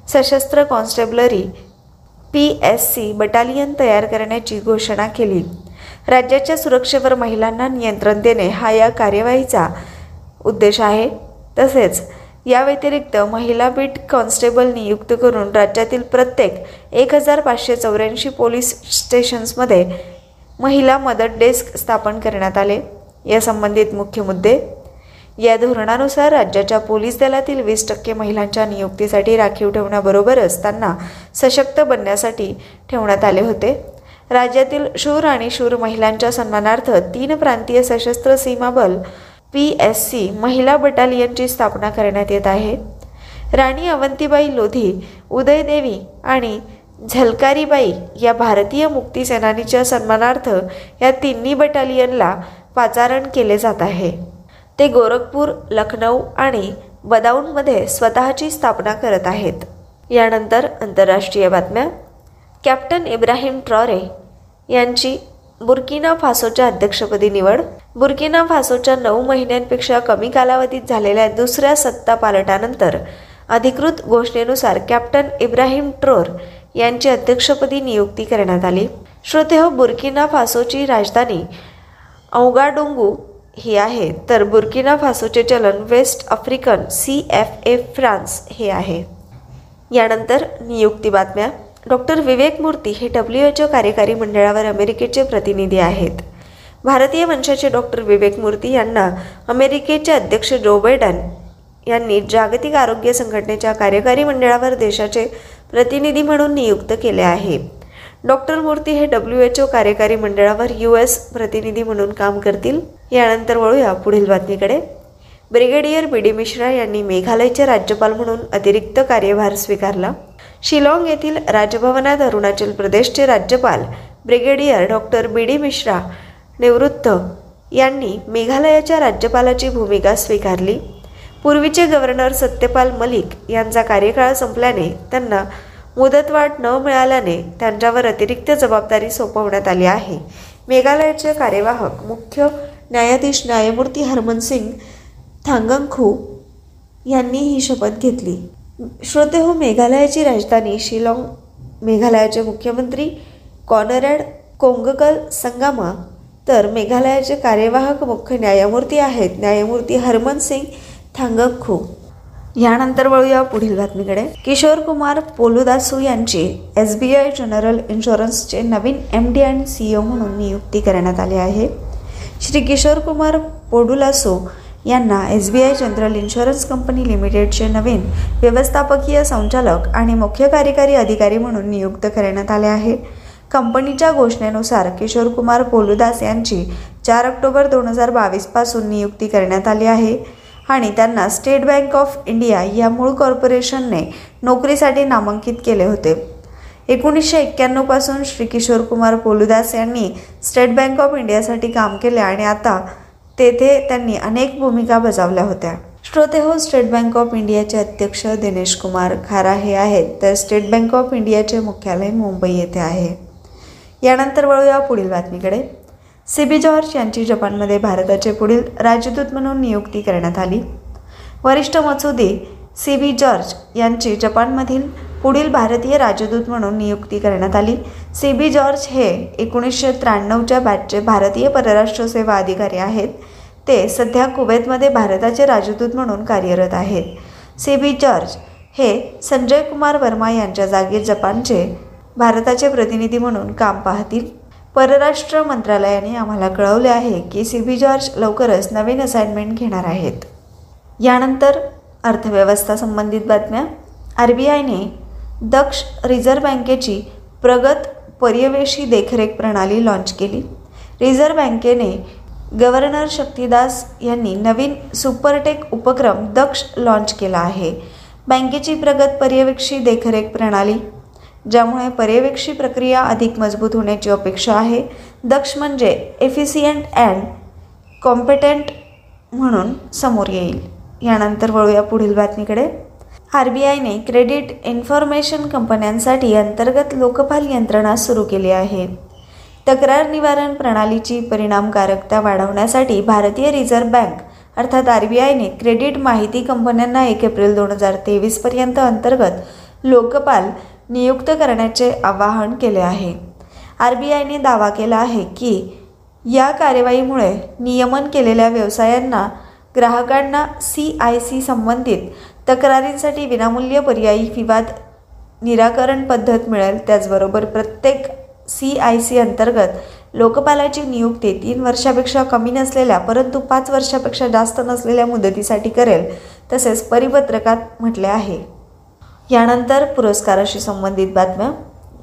सशस्त्र constabulary P S C battalion तयार करण्याची घोषणा केली. राज्याच्या सुरक्षेवर महिलांना नियंत्रण देणे हा या कार्यवाहीचा उद्देश आहे. तसेच या व्यतिरिक्त महिला बीट कॉन्स्टेबल नियुक्त करून राज्यातील प्रत्येक एक हजार पाचशे चौऱ्याऐंशी पोलीस स्टेशन्समध्ये महिला मदत डेस्क स्थापन करण्यात आले. या संबंधित मुख्य मुद्दे. या धोरणानुसार राज्याच्या पोलीस दलातील वीस टक्के महिलांच्या नियुक्तीसाठी राखीव ठेवण्याबरोबरच त्यांना सशक्त बनण्यासाठी ठेवण्यात आले होते. राज्यातील शूर आणि शूर महिलांच्या सन्मानार्थ तीन प्रांतीय सशस्त्र सीमा बल पी एस सी महिला बटालियनची स्थापना करण्यात येत आहे. राणी अवंतीबाई लोधी उदयदेवी आणि झलकारीबाई या भारतीय मुक्तीसेनानीच्या सन्मानार्थ या तिन्ही बटालियनला पाचारण केले जात आहे. ते गोरखपूर लखनौ आणि बदाऊनमध्ये स्वतःची स्थापना करत आहेत. यानंतर आंतरराष्ट्रीय बातम्या. कॅप्टन इब्राहिम ट्रॉरे यांची बुर्किना फासोच्या अध्यक्षपदी निवड. बुर्किना फासोच्या नऊ महिन्यांपेक्षा कमी कालावधीत झालेल्या दुसऱ्या सत्ता पालटानंतर अधिकृत घोषणेनुसार कॅप्टन इब्राहिम ट्रोर यांची अध्यक्षपदी नियुक्ती करण्यात आली. श्रोते हो बुर्किना फासोची राजधानी औगाडोंगू हे आहे. तर बुर्किना फासोचे चलन West African C F A France हे आहे. यानंतर नियुक्ती बातम्या. डॉक्टर विवेक मूर्ती हे डब्ल्यू एच ओ कार्यकारी मंडळावर अमेरिकेचे प्रतिनिधी आहेत. भारतीय वंशाचे डॉक्टर विवेक मूर्ती यांना अमेरिकेचे अध्यक्ष जो बायडन यांनी जागतिक आरोग्य संघटनेच्या कार्यकारी मंडळावर देशाचे प्रतिनिधी म्हणून नियुक्त केले आहे. डॉक्टर मूर्ती हे डब्ल्यू एच ओ कार्यकारी मंडळावर यू एस प्रतिनिधी म्हणून काम करतील. यानंतर वळूया पुढील बातमीकडे. ब्रिगेडियर बी डी मिश्रा यांनी मेघालयचे राज्यपाल म्हणून अतिरिक्त कार्यभार स्वीकारला. शिलाँग येथील राजभवनात अरुणाचल प्रदेशचे राज्यपाल brigadier doctor B D Mishra निवृत्त यांनी मेघालयाच्या राज्यपालाची भूमिका स्वीकारली. पूर्वीचे गव्हर्नर सत्यपाल मलिक यांचा कार्यकाळ संपल्याने त्यांना मुदतवाढ न मिळाल्याने त्यांच्यावर अतिरिक्त जबाबदारी सोपवण्यात आली आहे. मेघालयाचे कार्यवाहक मुख्य न्यायाधीश न्यायमूर्ती हरमन सिंग थांगंखू यांनी ही शपथ घेतली. श्रोते हो मेघालयाची राजधानी शिलाँग मेघालयाचे मुख्यमंत्री कॉनरॅड कोंगकल संगामा तर मेघालयाचे कार्यवाहक मुख्य न्यायमूर्ती आहेत. न्यायमूर्ती हरमन सिंग थांगखू यानंतर वळूया पुढील बातमीकडे. किशोर कुमार पोलुदासू यांची एस बी आय जनरल इन्शुरन्सचे नवीन एम डी आणि सीईओ म्हणून नियुक्ती करण्यात आली आहे. श्री किशोर कुमार पोडुलासू यांना S B I general insurance company लिमिटेडचे नवीन व्यवस्थापकीय संचालक आणि मुख्य कार्यकारी अधिकारी म्हणून नियुक्त करण्यात आले आहे. कंपनीच्या घोषणेनुसार किशोर कुमार पोलुदास यांची चार ऑक्टोबर दोन हजार बावीसपासून नियुक्ती करण्यात आली आहे. आणि त्यांना स्टेट बँक ऑफ इंडिया या मूळ कॉर्पोरेशनने नोकरीसाठी नामांकित केले होते. एकोणीसशे एक्क्याण्णवपासून श्री किशोर कुमार पोलुदास यांनी स्टेट बँक ऑफ इंडियासाठी काम केले आणि आता तेथे त्यांनी अनेक भूमिका बजावल्या होत्या. श्रोते हो स्टेट बँक ऑफ इंडियाचे अध्यक्ष दिनेश कुमार खारा हे आहेत तर स्टेट बँक ऑफ इंडियाचे मुख्यालय मुंबई येथे आहे. यानंतर वळूया पुढील बातमीकडे. सीबी जॉर्ज यांची जपानमध्ये भारताचे पुढील राजदूत म्हणून नियुक्ती करण्यात आली. वरिष्ठ मसुदी सी बी जॉर्ज यांची जपानमधील पुढील भारतीय राजदूत म्हणून नियुक्ती करण्यात आली. सी बी जॉर्ज हे एकोणीसशे त्र्याण्णवच्या बॅचचे भारतीय परराष्ट्र सेवा अधिकारी आहेत. ते सध्या कुवेतमध्ये भारताचे राजदूत म्हणून कार्यरत आहेत. सी बी जॉर्ज हे संजय कुमार वर्मा यांच्या जागी जपानचे भारताचे प्रतिनिधी म्हणून काम पाहतील. परराष्ट्र मंत्रालयाने आम्हाला कळवले आहे की सी बी जॉर्ज लवकरच नवीन असाइनमेंट घेणार आहेत. यानंतर अर्थव्यवस्था संबंधित बातम्या. आर बी आयने दक्ष रिझर्व्ह बँकेची प्रगत पर्यवेक्षी देखरेख प्रणाली लॉन्च केली. रिझर्व्ह बँकेने गव्हर्नर शक्तिदास यांनी नवीन सुपरटेक उपक्रम दक्ष लॉन्च केला आहे. बँकेची प्रगत पर्यवेक्षी देखरेख प्रणाली. ज्यामुळे पर्यवेक्षी प्रक्रिया अधिक मजबूत होण्याची अपेक्षा आहे. दक्ष म्हणजे एफिसियंट अँड कॉम्पिटंट म्हणून समोर येईल. यानंतर वळूया पुढील बातमीकडे. आर बी आयने क्रेडिट इन्फॉर्मेशन कंपन्यांसाठी अंतर्गत लोकपाल यंत्रणा सुरू केली आहे. तक्रार निवारण प्रणालीची परिणामकारकता वाढवण्यासाठी भारतीय रिझर्व्ह बँक अर्थात आर बी आयने क्रेडिट माहिती कंपन्यांना एक एप्रिल दोन हजार तेवीसपर्यंत अंतर्गत लोकपाल नियुक्त करण्याचे आवाहन केले आहे. आर बी आयने दावा केला आहे की या कार्यवाहीमुळे नियमन केलेल्या व्यवसायांना ग्राहकांना सी आय सी संबंधित तक्रारींसाठी विनामूल्य पर्यायी विवाद निराकरण पद्धत मिळेल. त्याचबरोबर प्रत्येक सी आय सी अंतर्गत लोकपालाची नियुक्ती तीन वर्षापेक्षा कमी नसलेल्या परंतु पाच वर्षापेक्षा जास्त नसलेल्या मुदतीसाठी करेल तसेच परिपत्रकात म्हटले आहे. यानंतर पुरस्काराशी संबंधित बातम्या.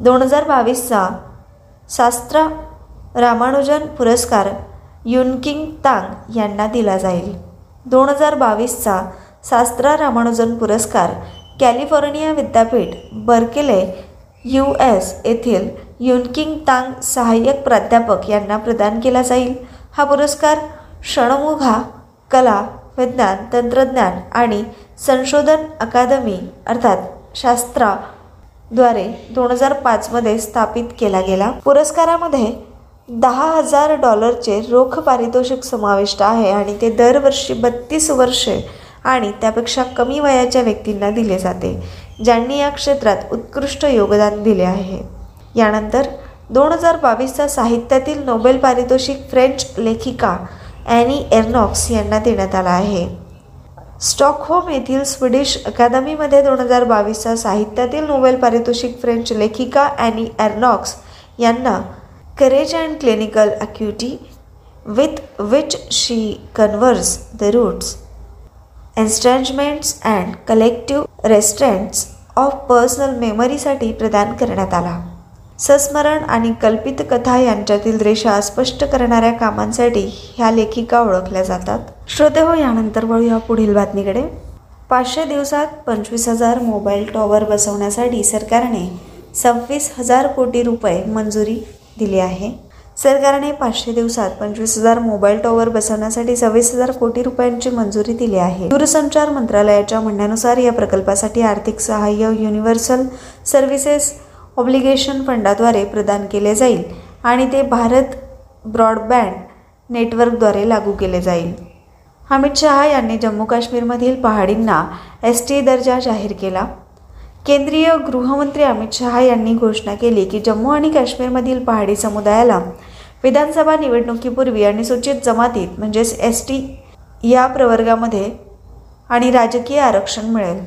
दोन हजार बावीसचा शास्त्रा रामानुजन पुरस्कार युनकिंग तांग यांना दिला जाईल. दोन हजार बावीसचा शास्त्रा रामानुजन पुरस्कार कॅलिफोर्निया विद्यापीठ बर्केले यू एस येथील युनकिंग तांग सहाय्यक प्राध्यापक यांना प्रदान केला जाईल. हा पुरस्कार क्षणमुघा कला विज्ञान तंत्रज्ञान आणि संशोधन अकादमी अर्थात शास्त्राद्वारे दोन हजार पाचमध्ये स्थापित केला गेला. पुरस्कारामध्ये दहा हजार डॉलरचे रोख पारितोषिक समाविष्ट आहे आणि ते दरवर्षी बत्तीस वर्षे आणि त्यापेक्षा कमी वयाच्या व्यक्तींना दिले जाते ज्यांनी या क्षेत्रात उत्कृष्ट योगदान दिले आहे. यानंतर दोन हजार बावीसचा साहित्यातील नोबेल पारितोषिक फ्रेंच लेखिका ॲनी एर्नॉक्स यांना देण्यात आला आहे. स्टॉकहोम येथील स्वीडिश अकादमीमध्ये दोन हजार बावीसचा साहित्यातील नोबेल पारितोषिक फ्रेंच लेखिका ॲनी एर्नॉक्स यांना courage and clinical acuity with which she converse the roots estrangements and collective restraints of personal मेमरीसाठी प्रदान करण्यात आला. संस्मरण आणि कल्पित कथा यांच्यातील रेषा स्पष्ट करणाऱ्या कामांसाठी ह्या लेखिका ओळखल्या जातात. श्रोते हो यानंतर वळूया पुढील बातमीकडे. पाचशे दिवसात पंचवीस हजार मोबाईल टॉवर बसवण्यासाठी सरकारने सव्वीस हजार कोटी रुपये मंजुरी दिली आहे. सरकारने पाचशे दिवसात पंचवीस हजार मोबाईल टॉवर बसवण्यासाठी सव्वीस हजार कोटी रुपयांची मंजुरी दिली आहे. दूरसंचार मंत्रालयाच्या म्हणण्यानुसार या प्रकल्पासाठी आर्थिक सहाय्य युनिव्हर्सल सर्व्हिसेस ऑब्लिगेशन फंडाद्वारे प्रदान केले जाईल आणि ते भारत ब्रॉडबँड नेटवर्कद्वारे लागू केले जाईल. अमित शहा यांनी जम्मू काश्मीरमधील पहाडींना एस टी दर्जा जाहीर केला. केंद्रीय गृहमंत्री अमित शहा यांनी घोषणा केली की जम्मू आणि काश्मीरमधील पहाडी समुदायाला विधानसभा निवडणुकीपूर्वी अनुसूचित जमातीत म्हणजेच एस टी या प्रवर्गामध्ये आणि राजकीय आरक्षण मिळेल.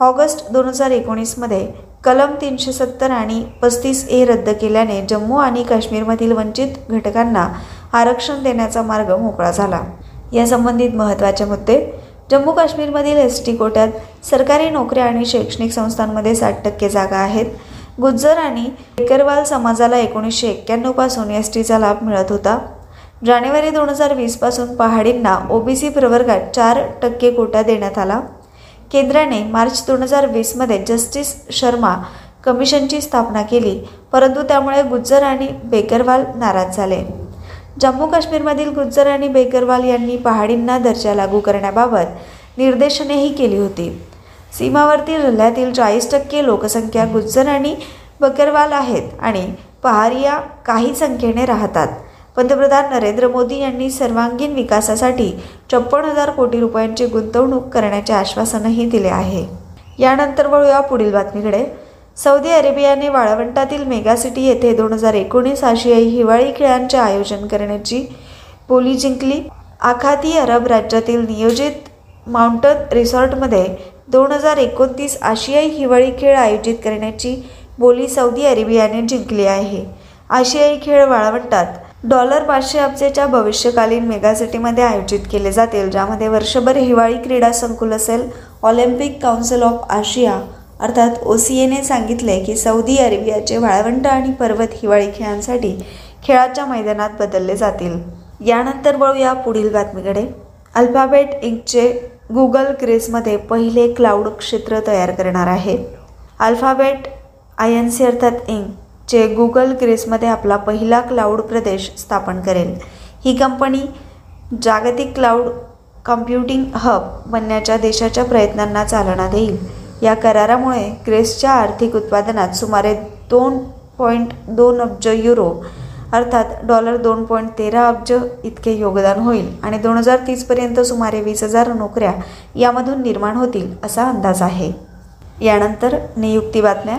ऑगस्ट दोन हजार एकोणीसमध्ये कलम तीनशे सत्तर आणि पस्तीस ए रद्द केल्याने जम्मू आणि काश्मीरमधील वंचित घटकांना आरक्षण देण्याचा मार्ग मोकळा झाला. यासंबंधित महत्त्वाचे मुद्दे जम्मू काश्मीरमधील एस टी कोट्यात सरकारी नोकऱ्या आणि शैक्षणिक संस्थांमध्ये साठ टक्के जागा आहेत. गुज्जर आणि बेकरवाल समाजाला एकोणीसशे एक्क्याण्णवपासून एस टीचा लाभ मिळत होता. जानेवारी दोन हजार वीसपासून पहाडींना ओबीसी प्रवर्गात चार टक्के कोटा देण्यात आला. केंद्राने मार्च दोन हजार वीसमध्ये जस्टिस शर्मा कमिशनची स्थापना केली परंतु त्यामुळे गुज्जर आणि बेकरवाल नाराज झाले. जम्मू काश्मीरमधील गुज्जर आणि बेकरवाल यांनी पहाडींना दर्जा लागू करण्याबाबत निर्देशनेही केली होती. सीमावर्ती जिल्ह्यातील चाळीस टक्के लोकसंख्या गुज्जर आणि बकरवाल आहेत आणि पहारिया काही संख्येने राहतात. पंतप्रधान नरेंद्र मोदी यांनी सर्वांगीण विकासासाठी छप्पन हजार कोटी रुपयांची गुंतवणूक करण्याचे आश्वासनही दिले आहे. यानंतर वळूया पुढील बातमीकडे. सौदी अरेबियाने वाळवंटातील मेगासिटी येथे दोन हजार एकोणीस आशियाई हिवाळी खेळांचे आयोजन करण्याची बोली जिंकली. आखाती अरब राज्यातील नियोजित माउंटन रिसॉर्टमध्ये दोन हजार एकोणतीस आशियाई हिवाळी खेळ आयोजित करण्याची बोली सौदी अरेबियाने जिंकली आहे. आशियाई खेळ वाळवंटात डॉलर पाचशे अब्जेच्या भविष्यकालीन मेगासिटीमध्ये आयोजित केले जातील ज्यामध्ये वर्षभर हिवाळी क्रीडा संकुल असेल. ऑलिम्पिक काउन्सिल ऑफ आशिया अर्थात ओ सी एने सांगितले की सौदी अरेबियाचे वाळवंट आणि पर्वत हिवाळी खेळांसाठी खेळाच्या मैदानात बदलले जातील. यानंतर वळूया पुढील बातमीकडे. अल्फाबेट इंकचे गुगल क्रेजमध्ये पहिले क्लाउड क्षेत्र तयार करणार आहे. अल्फाबेट आय एन सी अर्थात इंक चे गुगल ग्रेसमध्ये आपला पहिला क्लाउड प्रदेश स्थापन करेल. ही कंपनी जागतिक क्लाउड कम्प्युटिंग हब बनण्याच्या देशाच्या प्रयत्नांना चालना देईल. या करारामुळे ग्रेसच्या आर्थिक उत्पादनात सुमारे दोन पॉईंट दोन अब्ज युरो अर्थात डॉलर दोन पॉईंट तेरा अब्ज इतके योगदान होईल आणि दोन हजार तीसपर्यंत सुमारे वीस हजार नोकऱ्या यामधून निर्माण होतील असा अंदाज आहे. यानंतर नियुक्ती बातम्या.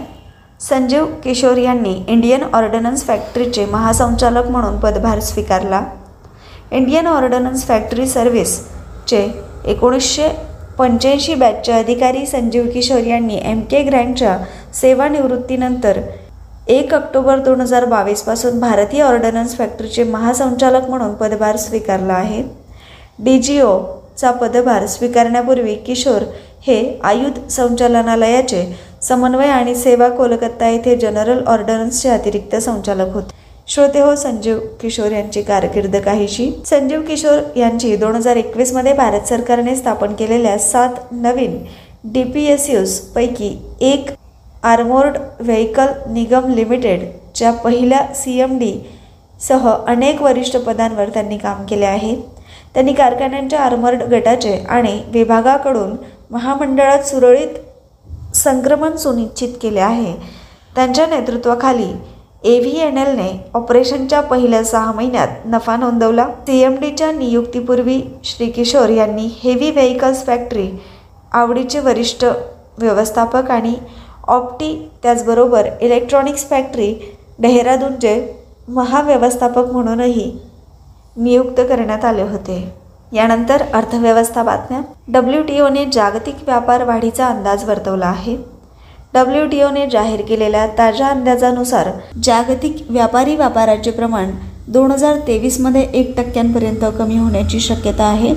संजीव किशोर यांनी इंडियन ऑर्डनन्स फॅक्टरीचे महासंचालक म्हणून पदभार स्वीकारला. इंडियन ऑर्डनन्स फॅक्टरी सर्व्हिसचे एकोणीसशे पंच्याऐंशी बॅचचे अधिकारी संजीव किशोर यांनी एम के ग्रँडच्या सेवानिवृत्तीनंतर एक ऑक्टोबर दोन हजार बावीसपासून भारतीय ऑर्डनन्स फॅक्टरीचे महासंचालक म्हणून पदभार स्वीकारला आहे. डी जी ओचा पदभार स्वीकारण्यापूर्वी किशोर हे आयुध संचालनालयाचे समन्वय आणि सेवा कोलकाता येथे जनरल ऑर्डनन्सचे अतिरिक्त संचालक होते. श्रोते हो संजीव किशोर यांची कारकीर्द काहीशी. संजीव किशोर यांची दोन हजार एकवीसमध्ये भारत सरकारने स्थापन केलेल्या सात नवीन डी पी एस यूजपैकी एक आर्मोर्ड व्हेकल निगम लिमिटेडच्या पहिल्या सी एम डी सह अनेक वरिष्ठ पदांवर त्यांनी काम केले आहे. त्यांनी कारखान्यांच्या आर्मर्ड गटाचे आणि विभागाकडून महामंडळात सुरळीत संक्रमण सुनिश्चित केले आहे. त्यांच्या नेतृत्वाखाली ए व्ही एन एलने ऑपरेशनच्या पहिल्या सहा महिन्यात नफा नोंदवला. सी एम डीच्या नियुक्तीपूर्वी श्री किशोर यांनी हेवी व्हेकल्स फॅक्टरी आवडीचे वरिष्ठ व्यवस्थापक आणि ऑप्टी त्याचबरोबर इलेक्ट्रॉनिक्स फॅक्टरी डेहराडूनचे महाव्यवस्थापक म्हणूनही नियुक्त करण्यात आले होते. यानंतर अर्थव्यवस्था बातम्या. डब्ल्यू टी ओने जागतिक व्यापार वाढीचा अंदाज वर्तवला आहे. डब्ल्यू टी ओने जाहीर केलेल्या ताज्या अंदाजानुसार जागतिक व्यापारी व्यापाराचे प्रमाण दोन हजार तेवीसमध्ये एक टक्क्यांपर्यंत कमी होण्याची शक्यता आहे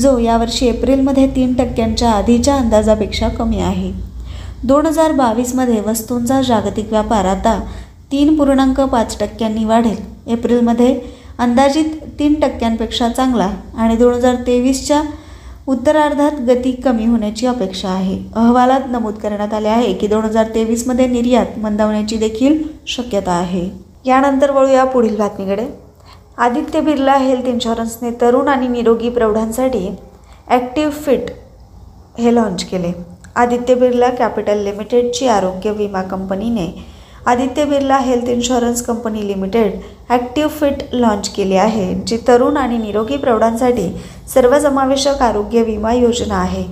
जो यावर्षी एप्रिलमध्ये तीन टक्क्यांच्या आधीच्या अंदाजापेक्षा कमी आहे. दोन हजार बावीसमध्ये वस्तूंचा जागतिक व्यापार आता तीन पूर्णांक पाच टक्क्यांनी वाढेल. एप्रिलमध्ये अंदाजित तीन टक्क्यांपेक्षा चांगला आणि दोन हजार तेवीसच्या उत्तरार्धात गती कमी होण्याची अपेक्षा आहे. अहवालात नमूद करण्यात आले आहे की दोन हजार तेवीसमध्ये निर्यात मंदावण्याची देखील शक्यता आहे. यानंतर वळूया पुढील बातमीकडे. आदित्य बिर्ला हेल्थ इन्शुरन्सने तरुण आणि निरोगी प्रौढांसाठी ॲक्टिव्ह फिट हे लॉन्च केले. आदित्य बिर्ला कॅपिटल लिमिटेडची आरोग्य विमा कंपनीने Aditya Birla health insurance company limited active fit launch केली आहे जी तरुण आणि निरोगी प्रौढांसाठी सर्वसमावेशक आरोग्य विमा योजना आहे.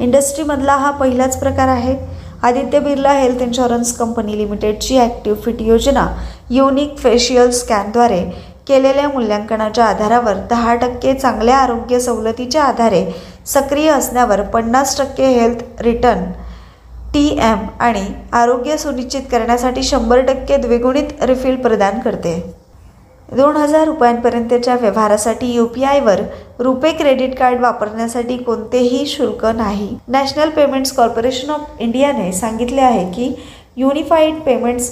इंडस्ट्रीमधला हा पहिलाच प्रकार आहे. Aditya Birla health insurance company लिमिटेडची active fit योजना युनिक फेशियल स्कॅनद्वारे केलेल्या मूल्यांकनाच्या आधारावर दहा टक्के चांगल्या आरोग्य सवलतीच्या आधारे सक्रिय असण्यावर पन्नास टक्के हेल्थ रिटर्न टी एम आणि आरोग्य सुनिश्चित करण्यासाठी शंभर टक्के द्विगुणित रिफिल प्रदान करते. दोन हजार रुपयांपर्यंतच्या व्यवहारासाठी यू पी आयवर रुपे क्रेडिट कार्ड वापरण्यासाठी कोणतेही शुल्क नाही. नॅशनल पेमेंट्स कॉर्पोरेशन ऑफ इंडियाने सांगितले आहे की युनिफाईड पेमेंट्स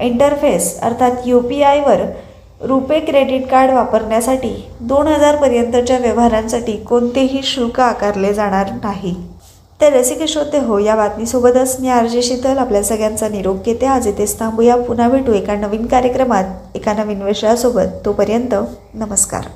इंटरफेस अर्थात यू पी आयवर रुपे क्रेडिट कार्ड वापरण्यासाठी दोन हजारपर्यंतच्या व्यवहारांसाठी कोणतेही शुल्क आकारले जाणार नाही. तर रसिक श्रोते हो या बातमीसोबतच मी आरजे शीतल आपल्या सगळ्यांचा निरोप घेते. आज इथेच थांबूया. पुन्हा भेटू एका नवीन कार्यक्रमात एका नवीन विषयासोबत. तोपर्यंत नमस्कार.